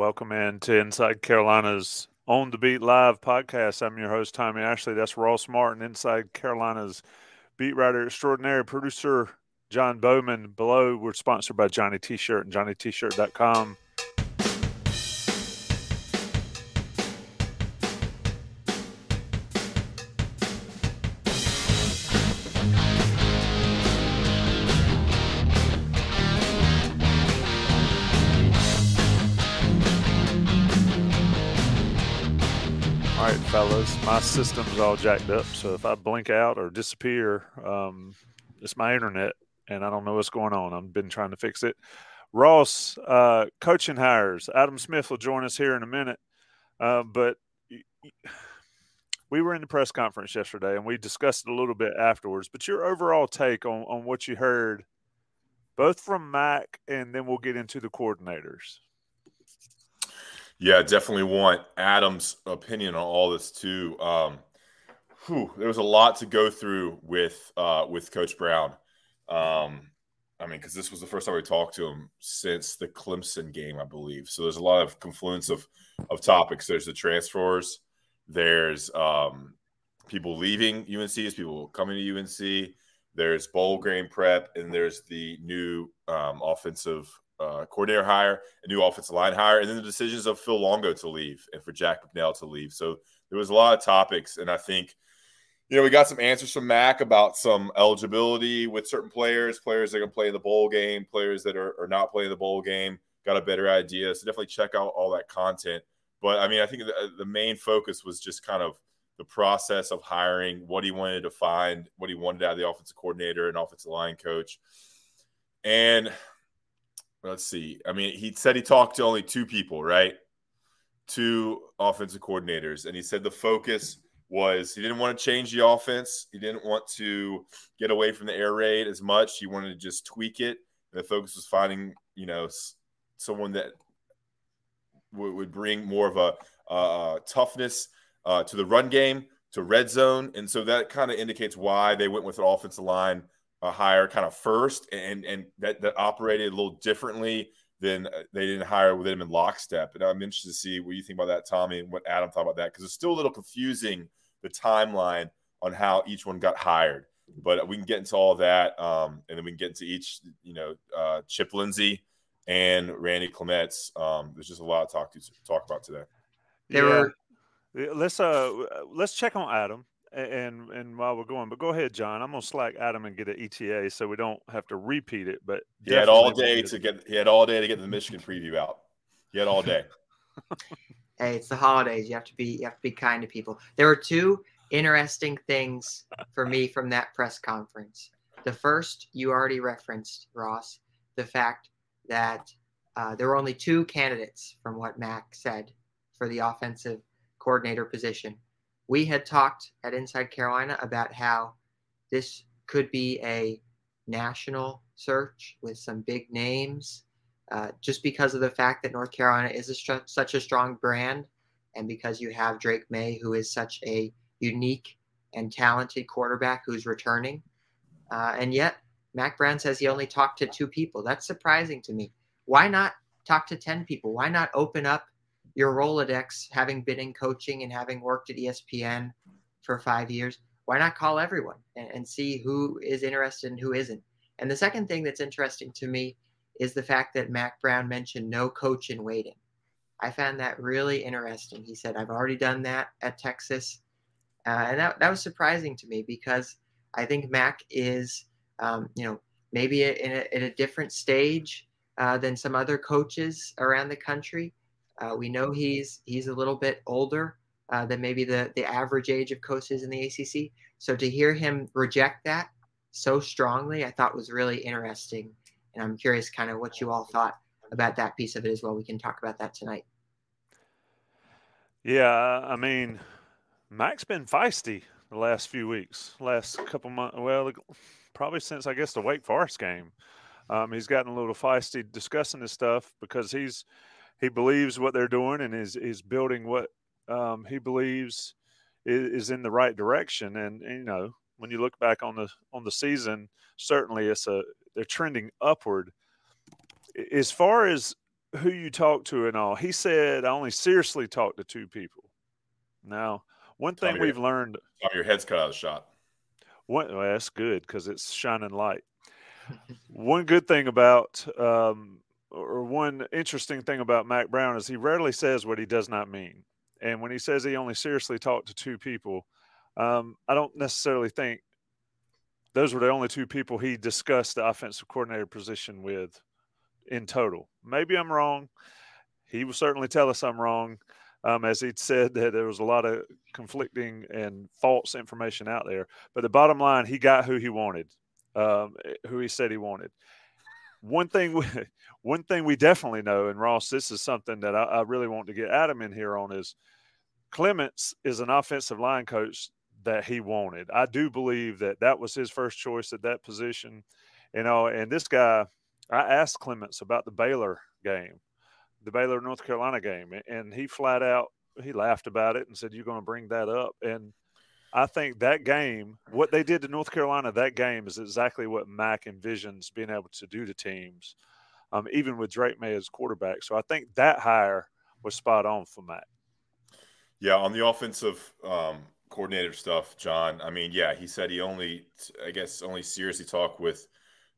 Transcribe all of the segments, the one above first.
Welcome in to Inside Carolina's On the Beat Live podcast. I'm your host, Tommy Ashley. That's Ross Martin, Inside Carolina's beat writer extraordinary, producer John Bowman. Below, we're sponsored by Johnny T-Shirt and JohnnyT-Shirt.com. my system's all jacked up. So if I blink out or disappear, um, it's my internet, and I don't know what's going on. I've been trying to fix it. Ross, uh, coaching hires. Adam Smith will join us here in a minute. Uh, but we were in the press conference yesterday, and we discussed it a little bit afterwards. But your overall take on, on what you heard, both from Mack, and then we'll get into the coordinators. Yeah, definitely want Adam's opinion on all this too. Um, whew, there was a lot to go through with uh, with Coach Brown. Um, I mean, because this was the first time we talked to him since the Clemson game, I believe. So there's a lot of confluence of of topics. There's the transfers. There's um, people leaving UNC. There's people coming to UNC. There's bowl game prep, and there's the new um, offensive uh, coordinator hire, a new offensive line hire, and then the decisions of Phil Longo to leave and for Jack Bicknell to leave. So there was a lot of topics, and I think you know we got some answers from Mack about some eligibility with certain players, players that are going to play in the bowl game, players that are, are not playing the bowl game. Got a better idea, so definitely check out all that content. But I mean, I think the, the main focus was just kind of the process of hiring, what he wanted to find, what he wanted out of the offensive coordinator and offensive line coach, and let's see. I mean, he said he talked to only two people, right? Two offensive coordinators. And he said the focus was he didn't want to change the offense. He didn't want to get away from the air raid as much. He wanted to just tweak it. And the focus was finding, you know, someone that w- would bring more of a uh, toughness uh, to the run game, to red zone. And so that kind of indicates why they went with an offensive line – a hire kind of first and and that, that operated a little differently than uh, they didn't hire with him in lockstep. And I'm interested to see what you think about that, Tommy, and what Adam thought about that because it's still a little confusing the timeline on how each one got hired. But we can get into all that, um, and then we can get into each, you know, uh, Chip Lindsey and Randy Clements. Um, there's just a lot to talk to talk about today. There yeah. were. Let's uh let's check on Adam and and while we're going, but go ahead, John. I'm gonna slack Adam and get an ETA so we don't have to repeat it. But he had all day to get he had all day to get the Michigan preview out. He had all day. hey, it's the holidays. You have to be you have to be kind to people. There were two interesting things for me from that press conference. The first you already referenced, Ross, the fact that uh, there were only two candidates from what Mack said for the offensive coordinator position we had talked at Inside Carolina about how this could be a national search with some big names, uh, just because of the fact that North Carolina is a such a strong brand, and because you have Drake Maye, who is such a unique and talented quarterback who's returning. Uh, and yet, Mack Brown says he only talked to two people. That's surprising to me. Why not talk to 10 people? Why not open up your Rolodex, having been in coaching and having worked at ESPN for five years, why not call everyone and, and see who is interested and who isn't? And the second thing that's interesting to me is the fact that Mack Brown mentioned no coach in waiting. I found that really interesting. He said, I've already done that at Texas. Uh, and that, that was surprising to me because I think Mack is, um, you know, maybe in a, in a different stage uh, than some other coaches around the country. Uh, we know he's he's a little bit older uh, than maybe the the average age of coaches in the ACC. So to hear him reject that so strongly, I thought was really interesting, and I'm curious kind of what you all thought about that piece of it as well. We can talk about that tonight. Yeah, I mean, Mack's been feisty the last few weeks, last couple months. Well, probably since I guess the Wake Forest game. Um, he's gotten a little feisty discussing this stuff because he's he believes what they're doing and is is building what um, he believes is, is, in the right direction. And, and, you know, when you look back on the on the season, certainly it's a they're trending upward. As far as who you talk to and all, he said I only seriously talked to two people. Now, one thing we've learned. Your head's cut out of the shot. One, well, that's good because it's shining light. one good thing about um, or one interesting thing about Mack Brown is he rarely says what he does not mean. And when he says he only seriously talked to two people, um, I don't necessarily think those were the only two people he discussed the offensive coordinator position with in total. Maybe I'm wrong. He will certainly tell us I'm wrong, um, as he'd said that there was a lot of conflicting and false information out there. But the bottom line, he got who he wanted, um, who he said he wanted one thing we one thing we definitely know, and Ross, this is something that I, I, really want to get Adam in here on is Clements is an offensive line coach that he wanted. I do believe that that was his first choice at that position, you know. And this guy, I asked Clements about the Baylor game, the Baylor North Carolina game, and he flat out he laughed about it and said, "You're going to bring that up?" And I think that game, what they did to North Carolina, that game is exactly what Mack envisions being able to do to teams, um, even with Drake Maye as quarterback. So I think that hire was spot on for Mack. Yeah, on the offensive um, coordinator stuff, John. I mean, yeah, he said he only, I guess, only seriously talked with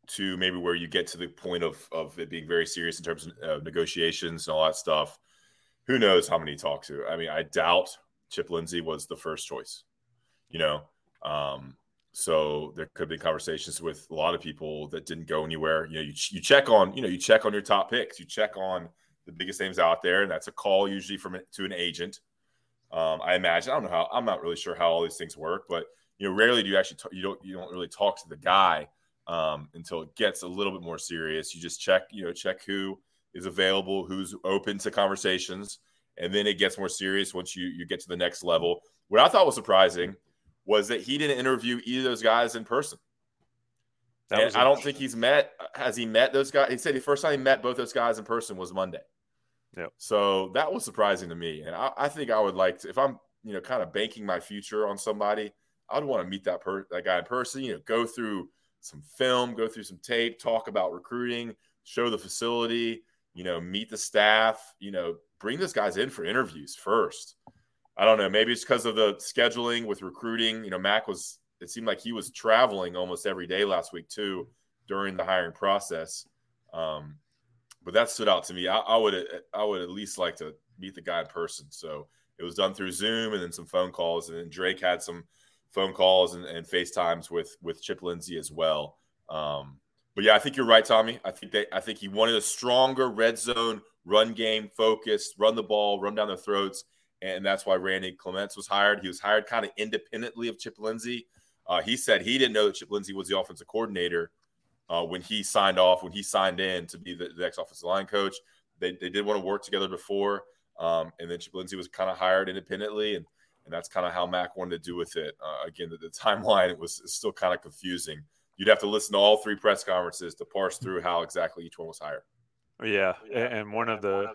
two, maybe where you get to the point of of it being very serious in terms of uh, negotiations and all that stuff. Who knows how many he talked to? I mean, I doubt Chip Lindsey was the first choice you know. Um, so there could be conversations with a lot of people that didn't go anywhere. You know, you, you check on, you know, you check on your top picks, you check on the biggest names out there, and that's a call usually from to an agent. Um, I imagine. I don't know how. I'm not really sure how all these things work, but you know, rarely do you actually talk, you don't you don't really talk to the guy um, until it gets a little bit more serious. You just check, you know, check who is available, who's open to conversations, and then it gets more serious once you you get to the next level. What I thought was surprising was that he didn't interview either of those guys in person. And I don't think he's met. Has he met those guys? He said the first time he met both those guys in person was Monday. Yeah. So that was surprising to me, and I, I, think I would like to, if I'm, you know, kind of banking my future on somebody, I'd want to meet that per that guy in person. You know, go through some film, go through some tape, talk about recruiting, show the facility. You know, meet the staff. You know, bring those guys in for interviews first. I don't know. Maybe it's because of the scheduling with recruiting. You know, Mack was. It seemed like he was traveling almost every day last week too during the hiring process. Um, but that stood out to me. I, I, would. I would at least like to meet the guy in person. So it was done through Zoom and then some phone calls, and then Drake had some phone calls and, and FaceTimes with with Chip Lindsey as well. Um, but yeah, I think you're right, Tommy. I think they. I think he wanted a stronger red zone run game focused, run the ball, run down their throats and that's why Randy Clements was hired. He was hired kind of independently of Chip Lindsey. Uh, he said he didn't know that Chip Lindsey was the offensive coordinator uh, when he signed off, when he signed in to be the, the next offensive line coach. They, they did want to work together before, um, and then Chip Lindsey was kind of hired independently, and and that's kind of how Mack wanted to do with it. Uh, again, the, the timeline it was still kind of confusing. You'd have to listen to all three press conferences to parse through how exactly each one was hired. Yeah, and one of the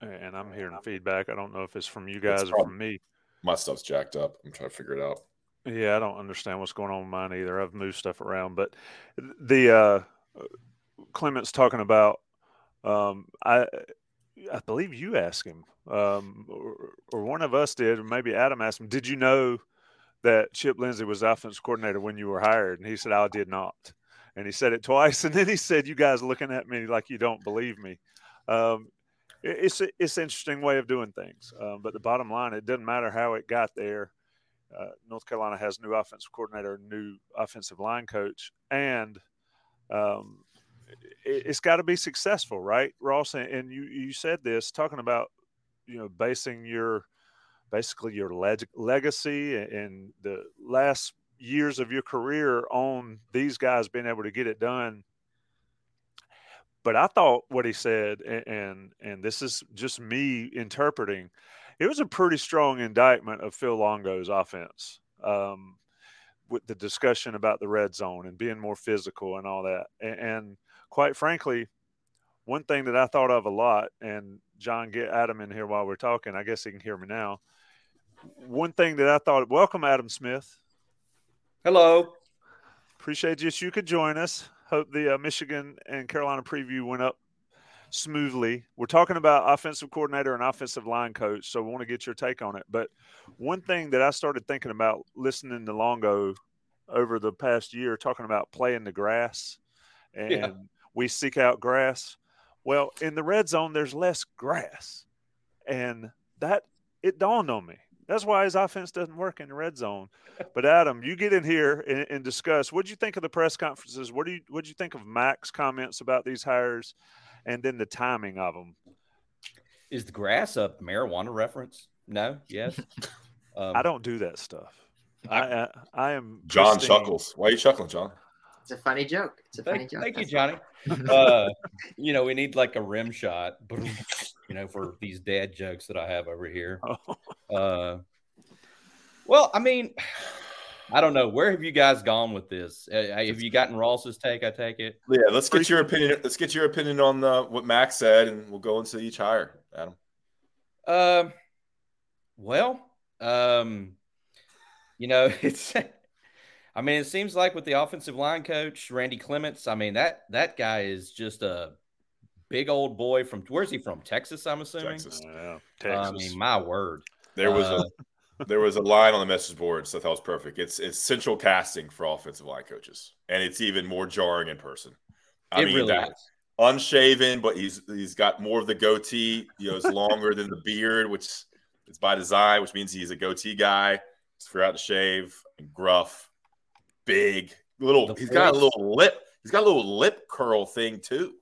and I'm hearing feedback. I don't know if it's from you guys or from me. My stuff's jacked up. I'm trying to figure it out. Yeah, I don't understand what's going on with mine either. I've moved stuff around, but the uh, Clement's talking about. Um, I I believe you asked him, um, or, or, one of us did, or maybe Adam asked him. Did you know that Chip Lindsey was offense coordinator when you were hired? And he said, "I did not." and he said it twice, and then he said, "You guys looking at me like you don't believe me." Um, it's it's an interesting way of doing things, um, but the bottom line, it doesn't matter how it got there. Uh, North Carolina has new offensive coordinator, new offensive line coach, and um, it, has got to be successful, right, Ross? And, and you you said this talking about you know basing your basically your leg- legacy and the last years of your career on these guys being able to get it done. But I thought what he said, and and, and this is just me interpreting, it was a pretty strong indictment of Phil Longo's offense. Um, with the discussion about the red zone and being more physical and all that. And, and, quite frankly, one thing that I thought of a lot, and John, get Adam in here while we're talking. I guess he can hear me now. One thing that I thought, welcome, Adam Smith. Hello. Appreciate you. You could join us. Hope the uh, Michigan and Carolina preview went up smoothly. We're talking about offensive coordinator and offensive line coach, so we want to get your take on it. But one thing that I started thinking about listening to Longo over the past year, talking about playing the grass, and yeah. we seek out grass. Well, in the red zone, there's less grass, and that it dawned on me. That's why his offense doesn't work in the red zone. But Adam, you get in here and, and discuss. What do you think of the press conferences? What do you what do you think of Mack's comments about these hires? and then the timing of them. Is the grass a marijuana reference? No. Yes. Um, I don't do that stuff. I I, I am. John pristine. chuckles. Why are you chuckling, John? It's a funny joke. It's a thank, funny joke. Thank you, Johnny. uh, you know, we need like a rim shot, you know, for these dad jokes that I have over here. Oh. Uh, well, I mean, I don't know. Where have you guys gone with this? Uh, have you gotten Ross's take? I take it. Yeah, let's get your opinion. Let's get your opinion on the, what Max said, and we'll go into each hire. Adam. Um. Uh, well, um, you know, it's. I mean, it seems like with the offensive line coach Randy Clements, I mean that that guy is just a big old boy from where's he from? Texas, I'm assuming. Texas. Yeah, Texas. I mean, my word. There was uh, a there was a line on the message board, so that was perfect. It's it's central casting for offensive line coaches, and it's even more jarring in person. I it mean, really that, is. unshaven, but he's he's got more of the goatee. You know, it's longer than the beard, which is by design, which means he's a goatee guy. He's forgot to shave, and gruff, big, little. The he's voice. got a little lip. He's got a little lip curl thing too.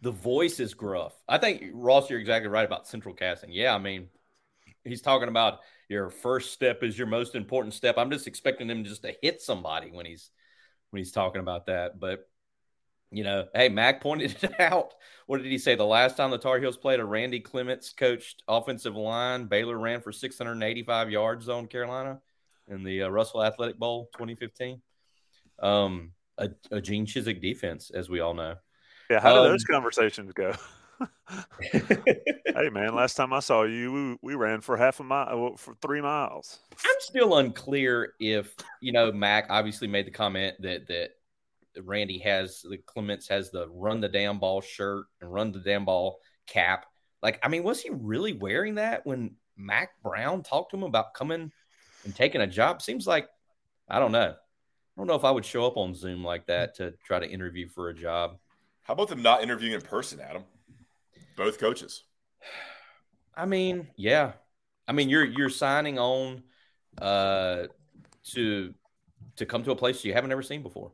The voice is gruff. I think Ross, you're exactly right about central casting. Yeah, I mean, he's talking about your first step is your most important step. I'm just expecting him just to hit somebody when he's when he's talking about that. But you know, hey, Mack pointed it out. What did he say? The last time the Tar Heels played a Randy Clements coached offensive line, Baylor ran for 685 yards on Carolina in the uh, Russell Athletic Bowl 2015. Um, a, a Gene Chizik defense, as we all know. Yeah, how did those um, conversations go? hey man, last time I saw you, we, we ran for half a mile, for three miles. I'm still unclear if you know Mack obviously made the comment that that Randy has the Clements has the run the damn ball shirt and run the damn ball cap. Like, I mean, was he really wearing that when Mack Brown talked to him about coming and taking a job? Seems like I don't know. I don't know if I would show up on Zoom like that to try to interview for a job. How about them not interviewing in person, Adam? Both coaches. I mean, yeah. I mean, you're you're signing on uh, to to come to a place you haven't ever seen before.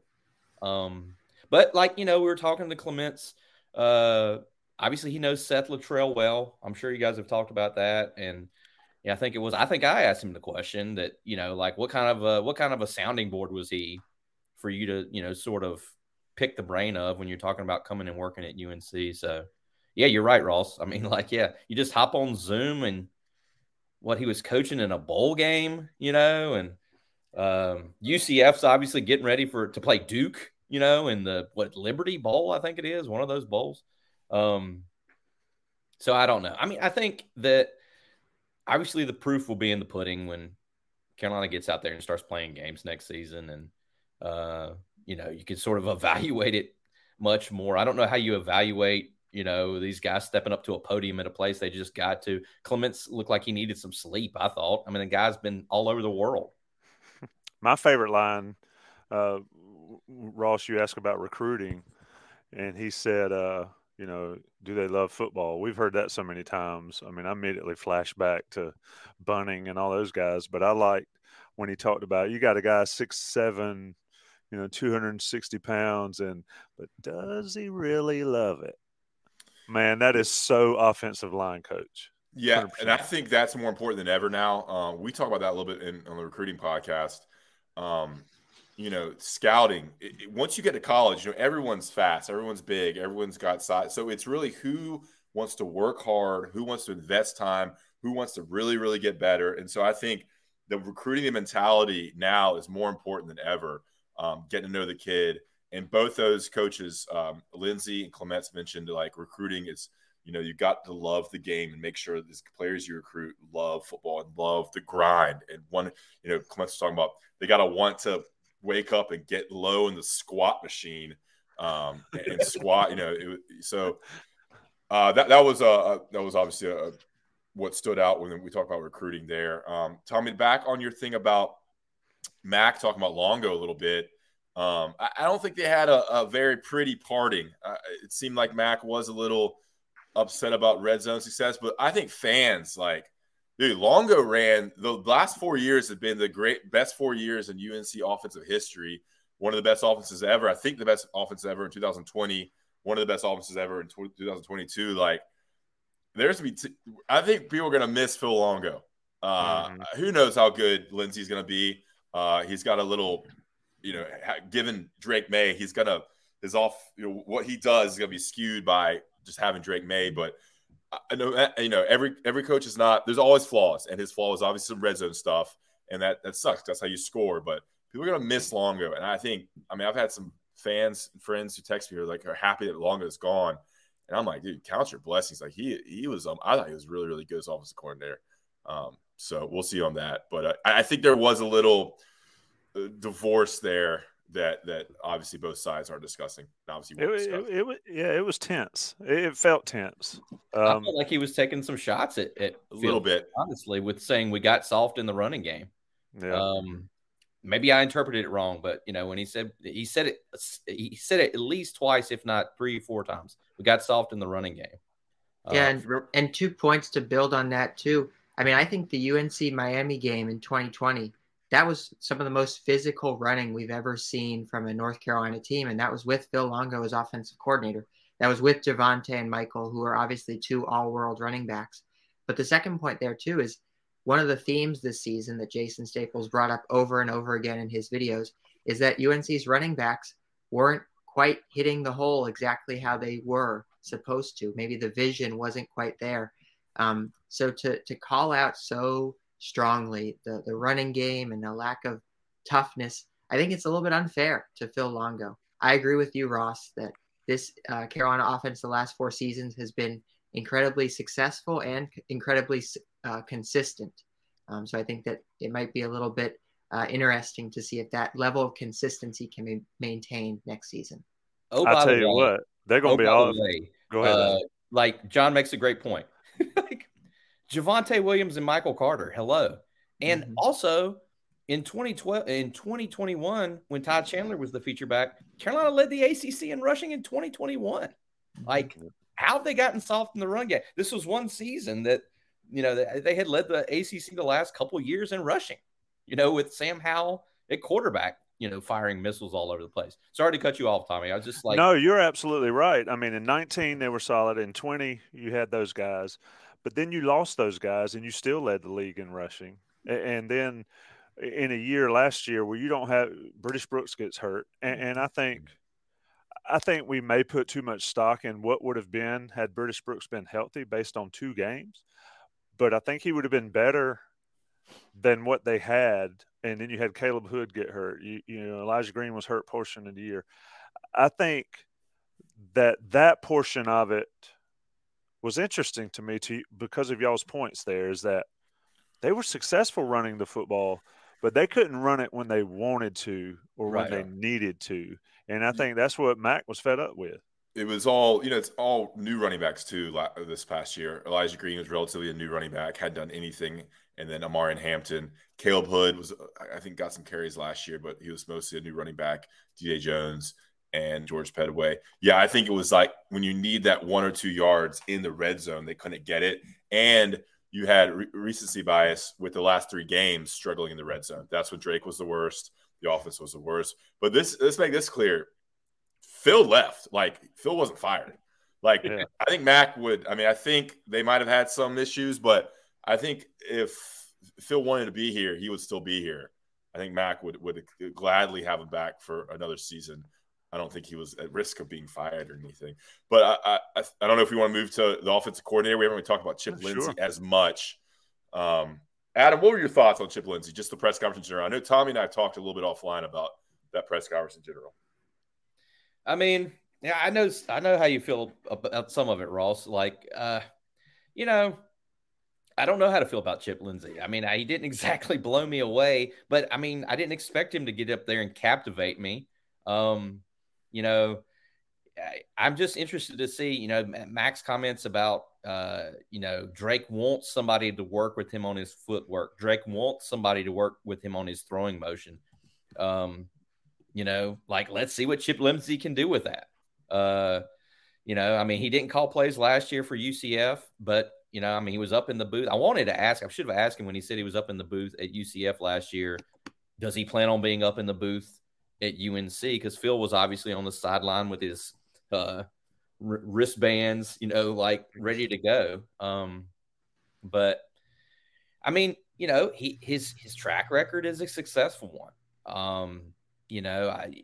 Um, but like you know, we were talking to Clements. Uh, obviously, he knows Seth Littrell well. I'm sure you guys have talked about that, and yeah, I think it was. I think I asked him the question that you know, like what kind of a what kind of a sounding board was he for you to you know sort of pick the brain of when you're talking about coming and working at UNC. So yeah, you're right, Ross. I mean, like, yeah, you just hop on Zoom and what he was coaching in a bowl game, you know, and um, UCF's obviously getting ready for to play Duke, you know, in the what Liberty Bowl, I think it is, one of those bowls. Um, so I don't know. I mean, I think that obviously the proof will be in the pudding when Carolina gets out there and starts playing games next season, and uh, you know, you can sort of evaluate it much more. I don't know how you evaluate you know, these guys stepping up to a podium at a place they just got to. Clements looked like he needed some sleep, I thought. I mean, the guy's been all over the world. My favorite line uh, Ross, you asked about recruiting, and he said, uh, you know, do they love football? We've heard that so many times. I mean, I immediately flash back to Bunning and all those guys, but I liked when he talked about you got a guy six seven, you know, two hundred and sixty pounds, and but does he really love it? Man, that is so offensive line coach. Yeah, 100%. and I think that's more important than ever now. Um, we talk about that a little bit in, on the recruiting podcast. Um, you know, scouting. It, it, once you get to college, you know, everyone's fast, everyone's big, everyone's got size. So it's really who wants to work hard, who wants to invest time, who wants to really, really get better. And so I think the recruiting mentality now is more important than ever. Um, getting to know the kid, and both those coaches, um, Lindsey and Clements mentioned like recruiting is you know, you got to love the game and make sure these players you recruit love football and love the grind. And one, you know, Clements was talking about they got to want to wake up and get low in the squat machine um, and, and squat. You know, it, so uh, that that was a, that was obviously a, what stood out when we talk about recruiting there. Um, Tommy, back on your thing about Mack talking about Longo a little bit. Um, I, I, don't think they had a, a very pretty parting. Uh, it seemed like Mack was a little upset about red zone success, but I think fans like, dude, Longo ran the last four years have been the great best four years in UNC offensive history. One of the best offenses ever. I think the best offense ever in 2020. One of the best offenses ever in 2022. Like, there's to be. T- I think people are gonna miss Phil Longo. Uh, mm-hmm. Who knows how good Lindsey's gonna be? Uh, he's got a little, you know, given Drake Maye, he's gonna his off. You know what he does is gonna be skewed by just having Drake Maye. but I know eh, you know every every coach is not. There's always flaws, and his flaw is obviously some red zone stuff, and that that sucks. That's how you score. But people are gonna miss Longo, and I think I mean I've had some fans and friends who text me are like are happy that Longo is gone, and I'm like, dude, count your blessings. Like he he was um I thought he was really really good as offensive coordinator. Um, so we'll see on that, but uh, I, I think there was a little uh, divorce there that that obviously both sides are discussing. Obviously, it, it, it, was yeah, it was tense. It, felt tense. Um, I felt like he was taking some shots at, at a little bit, honestly, with saying we got soft in the running game. Yeah. Um, maybe I interpreted it wrong, but you know when he said he said it, he said it at least twice, if not three, four times. We got soft in the running game. Yeah, uh, and and two points to build on that too. I mean, I think the UNC Miami game in 2020 that was some of the most physical running we've ever seen from a North Carolina team. And that was with Phil Longo as offensive coordinator. That was with Javonte and Michael, who are obviously two all world running backs. But the second point there, too, is one of the themes this season that Jason Staples brought up over and over again in his videos is that UNC's running backs weren't quite hitting the hole exactly how they were supposed to. Maybe the vision wasn't quite there. Um, so to, to call out so strongly the, the running game and the lack of toughness. I think it's a little bit unfair to Phil Longo. I agree with you, Ross, that this uh, Carolina offense the last four seasons has been incredibly successful and incredibly uh, consistent. Um, so I think that it might be a little bit uh, interesting to see if that level of consistency can be maintained next season. Oh, I'll tell you way, what, they're going to oh, be all. The Go ahead. Uh, like John makes a great point. Like Javonte Williams and Michael Carter. Hello. And mm-hmm. also in 2012 in 2021, when Todd Chandler was the feature back, Carolina led the ACC in rushing in 2021. Like, mm-hmm. how have they gotten soft in the run game? This was one season that you know they, they had led the ACC the last couple years in rushing. You know, with Sam Howell at quarterback, you know, firing missiles all over the place. Sorry to cut you off, Tommy. I was just like, no, you're absolutely right. I mean, in 19 they were solid. In 20, you had those guys. But then you lost those guys, and you still led the league in rushing. And then in a year last year where you don't have British Brooks gets hurt, and, and I think I think we may put too much stock in what would have been had British Brooks been healthy based on two games. But I think he would have been better than what they had. And then you had Caleb Hood get hurt. You, you know, Elijah Green was hurt portion of the year. I think that that portion of it was interesting to me to because of y'all's points there is that they were successful running the football, but they couldn't run it when they wanted to or right. when they needed to. And I mm-hmm. think that's what Mack was fed up with. it was all you know. It's all new running backs too. This past year, Elijah Green was relatively a new running back, hadn't done anything, and then Omarion Hampton, Caleb Hood was I think got some carries last year, but he was mostly a new running back. DJ Jones and George Pettaway. Yeah, I think it was like when you need that one or two yards in the red zone, they couldn't get it, and you had re- recency bias with the last three games struggling in the red zone. That's when Drake was the worst. The offense was the worst. But this let's make this clear. Phil left. Like Phil wasn't fired. Like yeah. I think Mack would. I mean, I think they might have had some issues, but I think if Phil wanted to be here, he would still be here. I think Mack would would gladly have him back for another season. I don't think he was at risk of being fired or anything. But I, I, I don't know if we want to move to the offensive coordinator. We haven't really talked about Chip sure. Lindsey as much. Um, Adam, what were your thoughts on Chip Lindsey? Just the press conference in general. I know Tommy and I talked a little bit offline about that press conference in general. I mean, yeah, I know, I know how you feel about some of it, Ross. Like, uh, you know, I don't know how to feel about Chip Lindsey. I mean, I, he didn't exactly blow me away, but I mean, I didn't expect him to get up there and captivate me. Um, you know, I, am just interested to see, you know, Max comments about, uh, you know, Drake wants somebody to work with him on his footwork. Drake wants somebody to work with him on his throwing motion. Um, you know, like let's see what Chip Lindsey can do with that. Uh, you know, I mean, he didn't call plays last year for UCF, but you know, I mean, he was up in the booth. I wanted to ask, I should have asked him when he said he was up in the booth at UCF last year. Does he plan on being up in the booth at UNC because Phil was obviously on the sideline with his uh, r- wristbands, you know, like ready to go. Um, but I mean, you know, he his his track record is a successful one. Um, you know, I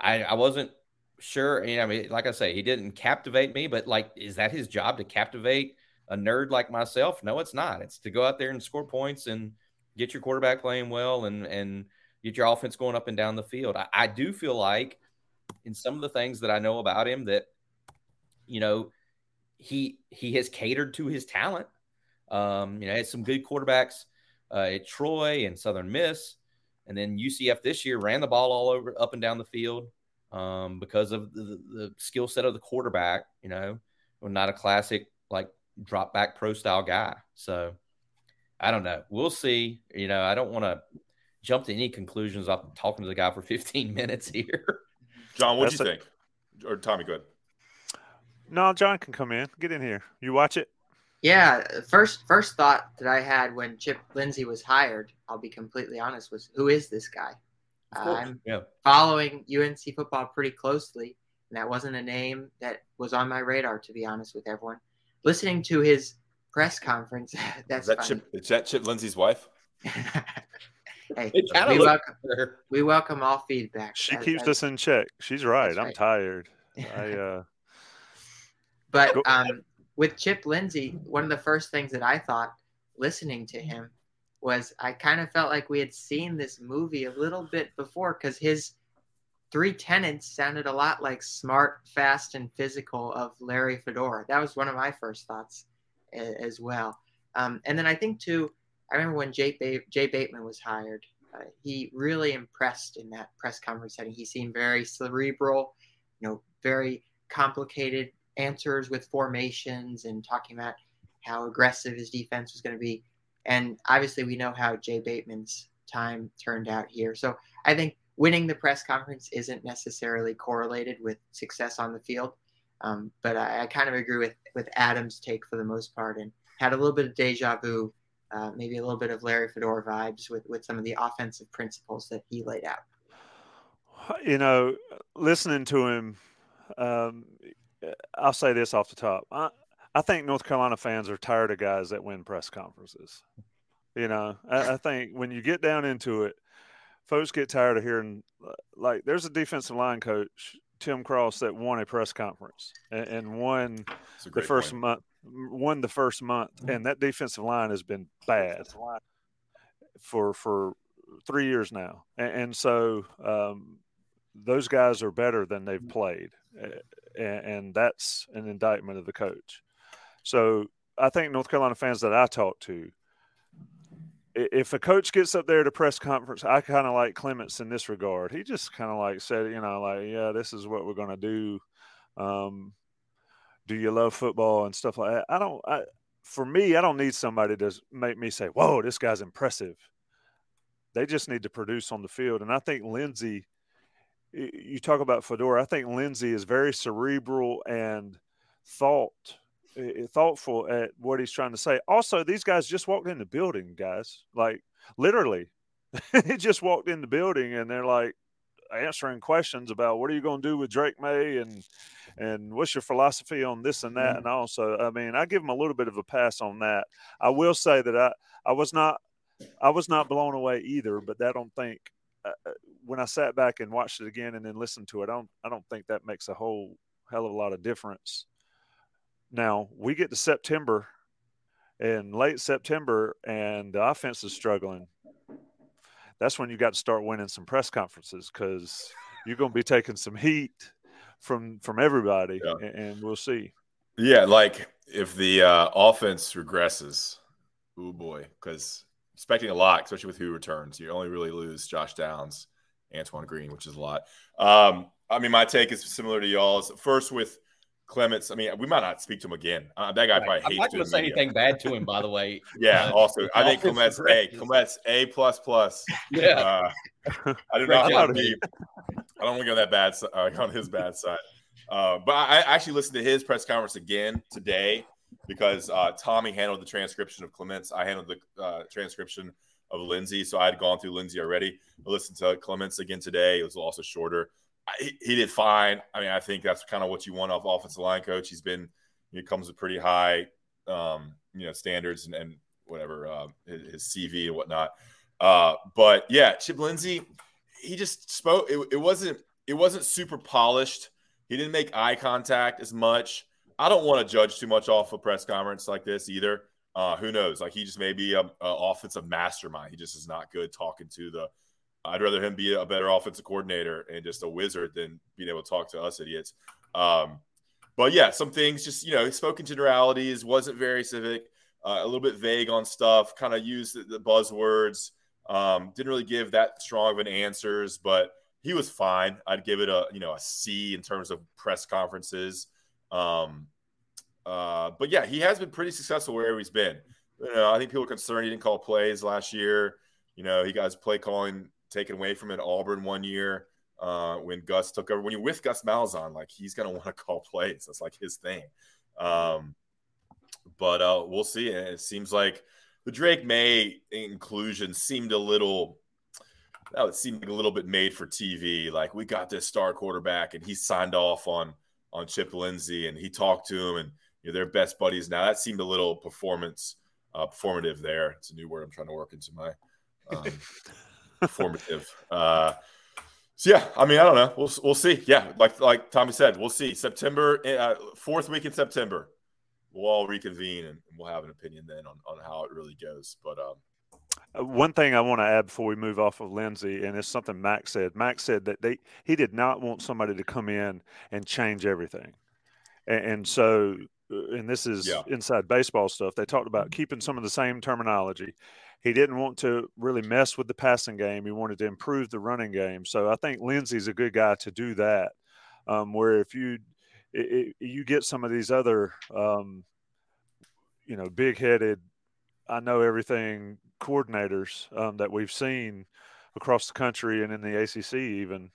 I I wasn't sure. You know, I mean, like I say, he didn't captivate me, but like, is that his job to captivate a nerd like myself? No, it's not. It's to go out there and score points and get your quarterback playing well and and get your offense going up and down the field. I, I do feel like in some of the things that I know about him that, you know, he he has catered to his talent. Um, you know, had some good quarterbacks uh, at Troy and Southern Miss, and then UCF this year ran the ball all over up and down the field um, because of the, the skill set of the quarterback. You know, not a classic like drop back pro style guy. So I don't know. We'll see. You know, I don't want to jump to any conclusions I'm talking to the guy for 15 minutes here. John, what do you think? Or Tommy, good. No, John can come in. Get in here. You watch it. Yeah, first first thought that I had when Chip Lindsey was hired, I'll be completely honest, was who is this guy? Uh, I'm yeah. following UNC football pretty closely, and that wasn't a name that was on my radar, to be honest with everyone. Listening to his press conference, that's is that Chip. Is that Chip Lindsey's wife? Hey, we welcome, we welcome all feedback. She that, keeps us in check. She's right. I'm tired. I, uh... but um, with Chip Lindsey, one of the first things that I thought listening to him was I kind of felt like we had seen this movie a little bit before because his three tenants sounded a lot like smart, fast, and physical of Larry Fedora. That was one of my first thoughts as well. Um, and then I think too, I remember when Jay, ba- Jay Bateman was hired, uh, he really impressed in that press conference setting. He seemed very cerebral, you know, very complicated answers with formations and talking about how aggressive his defense was going to be. And obviously, we know how Jay Bateman's time turned out here. So I think winning the press conference isn't necessarily correlated with success on the field. Um, but I, I, kind of agree with with Adam's take for the most part, and had a little bit of deja vu uh, maybe a little bit of Larry Fedora vibes with, with some of the offensive principles that he laid out. You know, listening to him, um, I'll say this off the top. I, I think North Carolina fans are tired of guys that win press conferences. You know, I, I think when you get down into it, folks get tired of hearing like there's a defensive line coach Tim Cross that won a press conference and, and won the first point. month won the first month, mm-hmm. and that defensive line has been bad for for three years now, and, and so um, those guys are better than they've mm-hmm. played, and, and that's an indictment of the coach. So I think North Carolina fans that I talk to, if a coach gets up there at a press conference, I kind of like Clements in this regard. He just kind of like said, you know, like, yeah, this is what we're going to do. Um, do you love football and stuff like that? I don't. I, for me, I don't need somebody to make me say, "Whoa, this guy's impressive." They just need to produce on the field, and I think Lindsey. You talk about Fedora. I think Lindsey is very cerebral and thought thoughtful at what he's trying to say. Also, these guys just walked in the building, guys. Like literally, he just walked in the building, and they're like answering questions about what are you going to do with Drake Maye and and what's your philosophy on this and that. Mm-hmm. And also, I mean, I give him a little bit of a pass on that. I will say that I I was not I was not blown away either, but that I don't think uh, uh, when I sat back and watched it again and then listened to it, I don't I don't think that makes a whole hell of a lot of difference now we get to September in late September and the offense is struggling. That's when you got to start winning some press conferences because you're going to be taking some heat from from everybody, yeah. and, and, we'll see. Yeah, like if the uh, offense regresses, oh boy, because expecting a lot, especially with who returns. You only really lose Josh Downs, Antoine Green, which is a lot. Um, I mean, my take is similar to y'all's. First, with Clements. I mean, we might not speak to him again. Uh, that guy probably hates. I'm not going to say anything bad to him, by the way. yeah. Uh, also, I think Clements A. Clements A plus plus. Yeah. Uh, I do not want to be. I don't want to go that bad uh, on his bad side. Uh, but I, I, actually listened to his press conference again today because uh, Tommy handled the transcription of Clements. I handled the uh, transcription of Lindsey, so I had gone through Lindsey already. I listened to Clements again today. It was also shorter he, did fine. I mean, I think that's kind of what you want off offensive line coach. He's been he comes with pretty high um, you know standards and, and whatever uh, his, his, CV and whatnot. Uh, but yeah, Chip Lindsey, he just spoke. It, it wasn't it wasn't super polished. He didn't make eye contact as much. I don't want to judge too much off a press conference like this either. Uh, who knows? Like he just may be a, a offensive mastermind. He just is not good talking to the I'd rather him be a better offensive coordinator and just a wizard than being able to talk to us idiots. Um, but yeah, some things just you know he spoke in generalities, wasn't very civic, uh, a little bit vague on stuff, kind of used the, the buzzwords. Um, didn't really give that strong of an answers, but he was fine. I'd give it a you know a C in terms of press conferences. Um, uh, but yeah, he has been pretty successful wherever he's been. You know, I think people are concerned he didn't call plays last year. You know, he got his play calling taken away from an Auburn one year uh, when Gus took over. When you're with Gus Malzahn, like he's to want to call plays. That's like his thing. Um, but uh, we'll see. it seems like the Drake Maye inclusion seemed a little. That would seem like a little bit made for TV. Like we got this star quarterback, and he signed off on on Chip Lindsey, and he talked to him, and you know, they're best buddies now. That seemed a little performance uh, performative there. It's a new word I'm trying to work into my um, formative. Uh, so yeah, I mean, I don't know. We'll we'll see. Yeah, like like Tommy said, we'll see. September, uh, fourth week in September, we'll all reconvene and we'll have an opinion then on, on how it really goes. But um, uh, one thing I want to add before we move off of Lindsey, and it's something Max said. Max said that they he did not want somebody to come in and change everything, and, and so uh, and this is yeah. inside baseball stuff. They talked about keeping some of the same terminology he didn't want to really mess with the passing game. He wanted to improve the running game. So I think Lindsey's a good guy to do that. Um, where if you it, you get some of these other, um, you know, big-headed, I know everything coordinators um, that we've seen across the country and in the ACC even,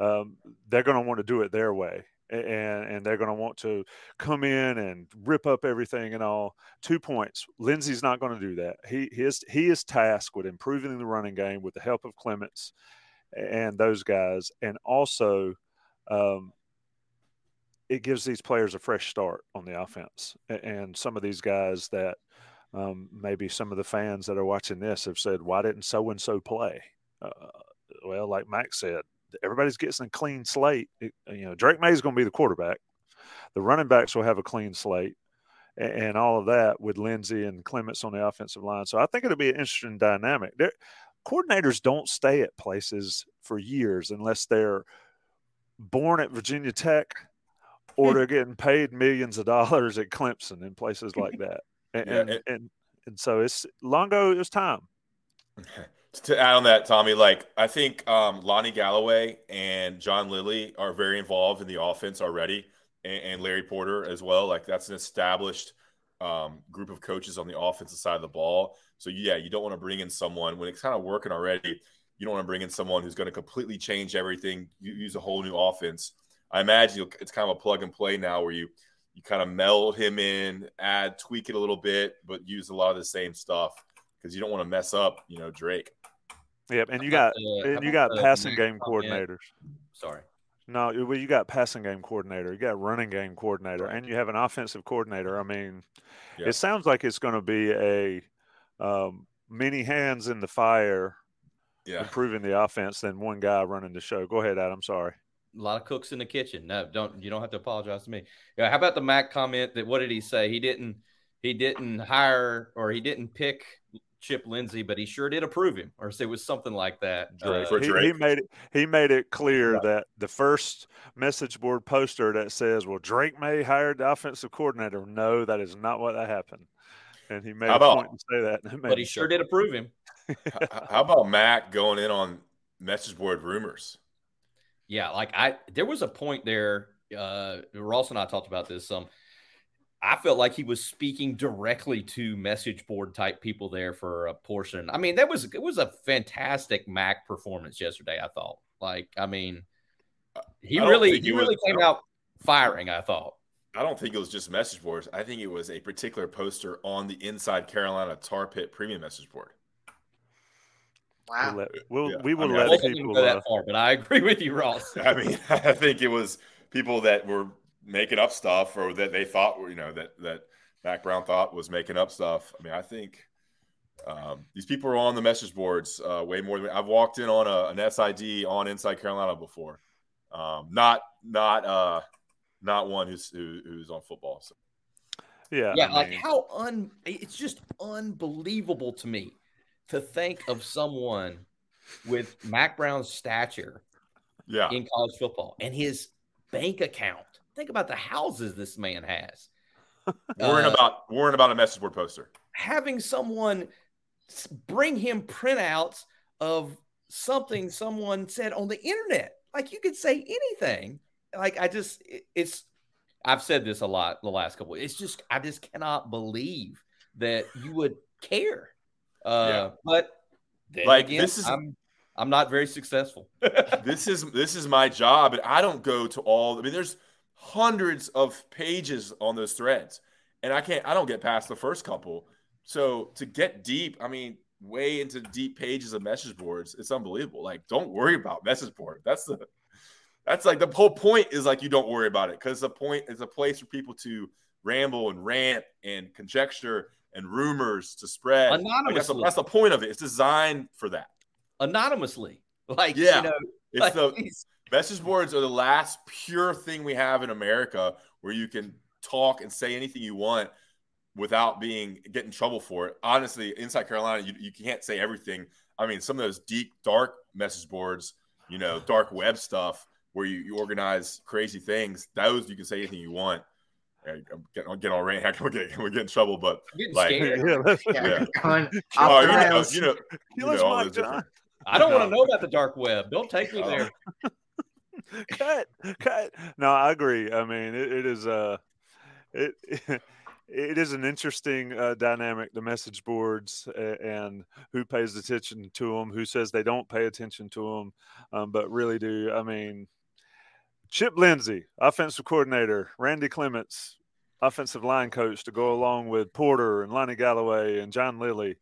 um, they're going to want to do it their way and and they're going to want to come in and rip up everything and all. Two points. Lindsey's not going to do that. He his he is tasked with improving the running game with the help of Clements and those guys, and also. Um, it gives these players a fresh start on the offense, and some of these guys that um, maybe some of the fans that are watching this have said, "Why didn't so and so play?" Uh, well, like Max said, everybody's getting a clean slate. It, you know, Drake Maye is going to be the quarterback. The running backs will have a clean slate, and, and, all of that with Lindsey and Clements on the offensive line. So I think it'll be an interesting dynamic. They're, coordinators don't stay at places for years unless they're born at Virginia Tech or hmm. they're getting paid millions of dollars at Clemson and places like that. And, yeah, and, and, and so it's Longo. It was time. to add on that, Tommy, like I think um, Lonnie Galloway and John Lilly are very involved in the offense already, and, and Larry Porter as well. Like that's an established um, group of coaches on the offensive side of the ball. So yeah, you don't want to bring in someone when it's kind of working already. You don't want to bring in someone who's going to completely change everything, you use a whole new offense. I imagine it's kind of a plug and play now where you you kind of meld him in, add, tweak it a little bit, but use a lot of the same stuff because you don't want to mess up, you know, Drake. Yep, and you got and you got passing game coordinators. Sorry. No, well, you got passing game coordinator, you got running game coordinator, and you have an offensive coordinator. I mean, yeah. it sounds like it's going to be a um, many hands in the fire, yeah. improving the offense than one guy running the show. Go ahead, Adam. Sorry. A lot of cooks in the kitchen. No, don't you don't have to apologize to me. Yeah, how about the Mack comment that what did he say? He didn't he didn't hire or he didn't pick Chip Lindsey, but he sure did approve him, or it was something like that. Uh, he, he, made it. He made it clear yeah. that the first message board poster that says, "Well, Drake Maye hired the offensive coordinator." No, that is not what that happened, and he made How a point to say that. But he sure did approve him. How about Mack going in on message board rumors? Yeah, like I, there was a point there. Uh, Ross and I talked about this some. Um, I felt like he was speaking directly to message board type people there for a portion. I mean, that was it was a fantastic Mack performance yesterday. I thought, like, I mean, he really he really came out firing. I thought. I don't think it was just message boards. I think it was a particular poster on the Inside Carolina Tar Pit Premium message board. Wow. We'll, let, we'll yeah. we will I mean, let people go that uh, far, but I agree with you, Ross. I mean, I think it was people that were making up stuff or that they thought were, you know, that that Mack Brown thought was making up stuff. I mean, I think um, these people are on the message boards uh, way more than I've walked in on a, an SID on Inside Carolina before. Um, not not uh, not one who's who, who's on football. So. Yeah, yeah. I like how un it's just unbelievable to me to think of someone with Mack Brown's stature, yeah, in college football and his bank account Think about the houses this man has. worrying uh, about worrying about a message board poster. Having someone bring him printouts of something someone said on the internet. Like you could say anything. Like I just it, it's I've said this a lot the last couple. It's just I just cannot believe that you would care. Uh yeah. but like again, this is I'm I'm not very successful. this is this is my job and I don't go to all I mean there's hundreds of pages on those threads. And i can't i don't get past the first couple. So to get deep i mean way into deep pages of message boards it's unbelievable. Like don't worry about message board. That's the that's like the whole point is like you don't worry about it. Because the point is a place for people to ramble and rant and conjecture and rumors to spread. Anonymously. Like that's, the, that's, the, point of it. It's designed for that. Anonymously. Like yeah. you know, it's like, the Message boards are the last pure thing we have in America where you can talk and say anything you want without being get in trouble for it. Honestly, inside Carolina, you, you can't say everything. I mean, some of those deep, dark message boards, you know, dark web stuff where you, you organize crazy things, those you can say anything you want. I'm getting, I'm getting all rain. We're getting, we're getting in trouble, but like, yeah, yeah. yeah. oh, you know, you know, you know all those different, I don't want to know about the dark web. Don't take me oh. there. cut, cut. No, I agree. I mean, it, it is uh it it is an interesting uh, dynamic. The message boards and who pays attention to them, who says they don't pay attention to them, um, but really do. I mean, Chip Lindsey, offensive coordinator, Randy Clements, offensive line coach, to go along with Porter and Lonnie Galloway and John Lilly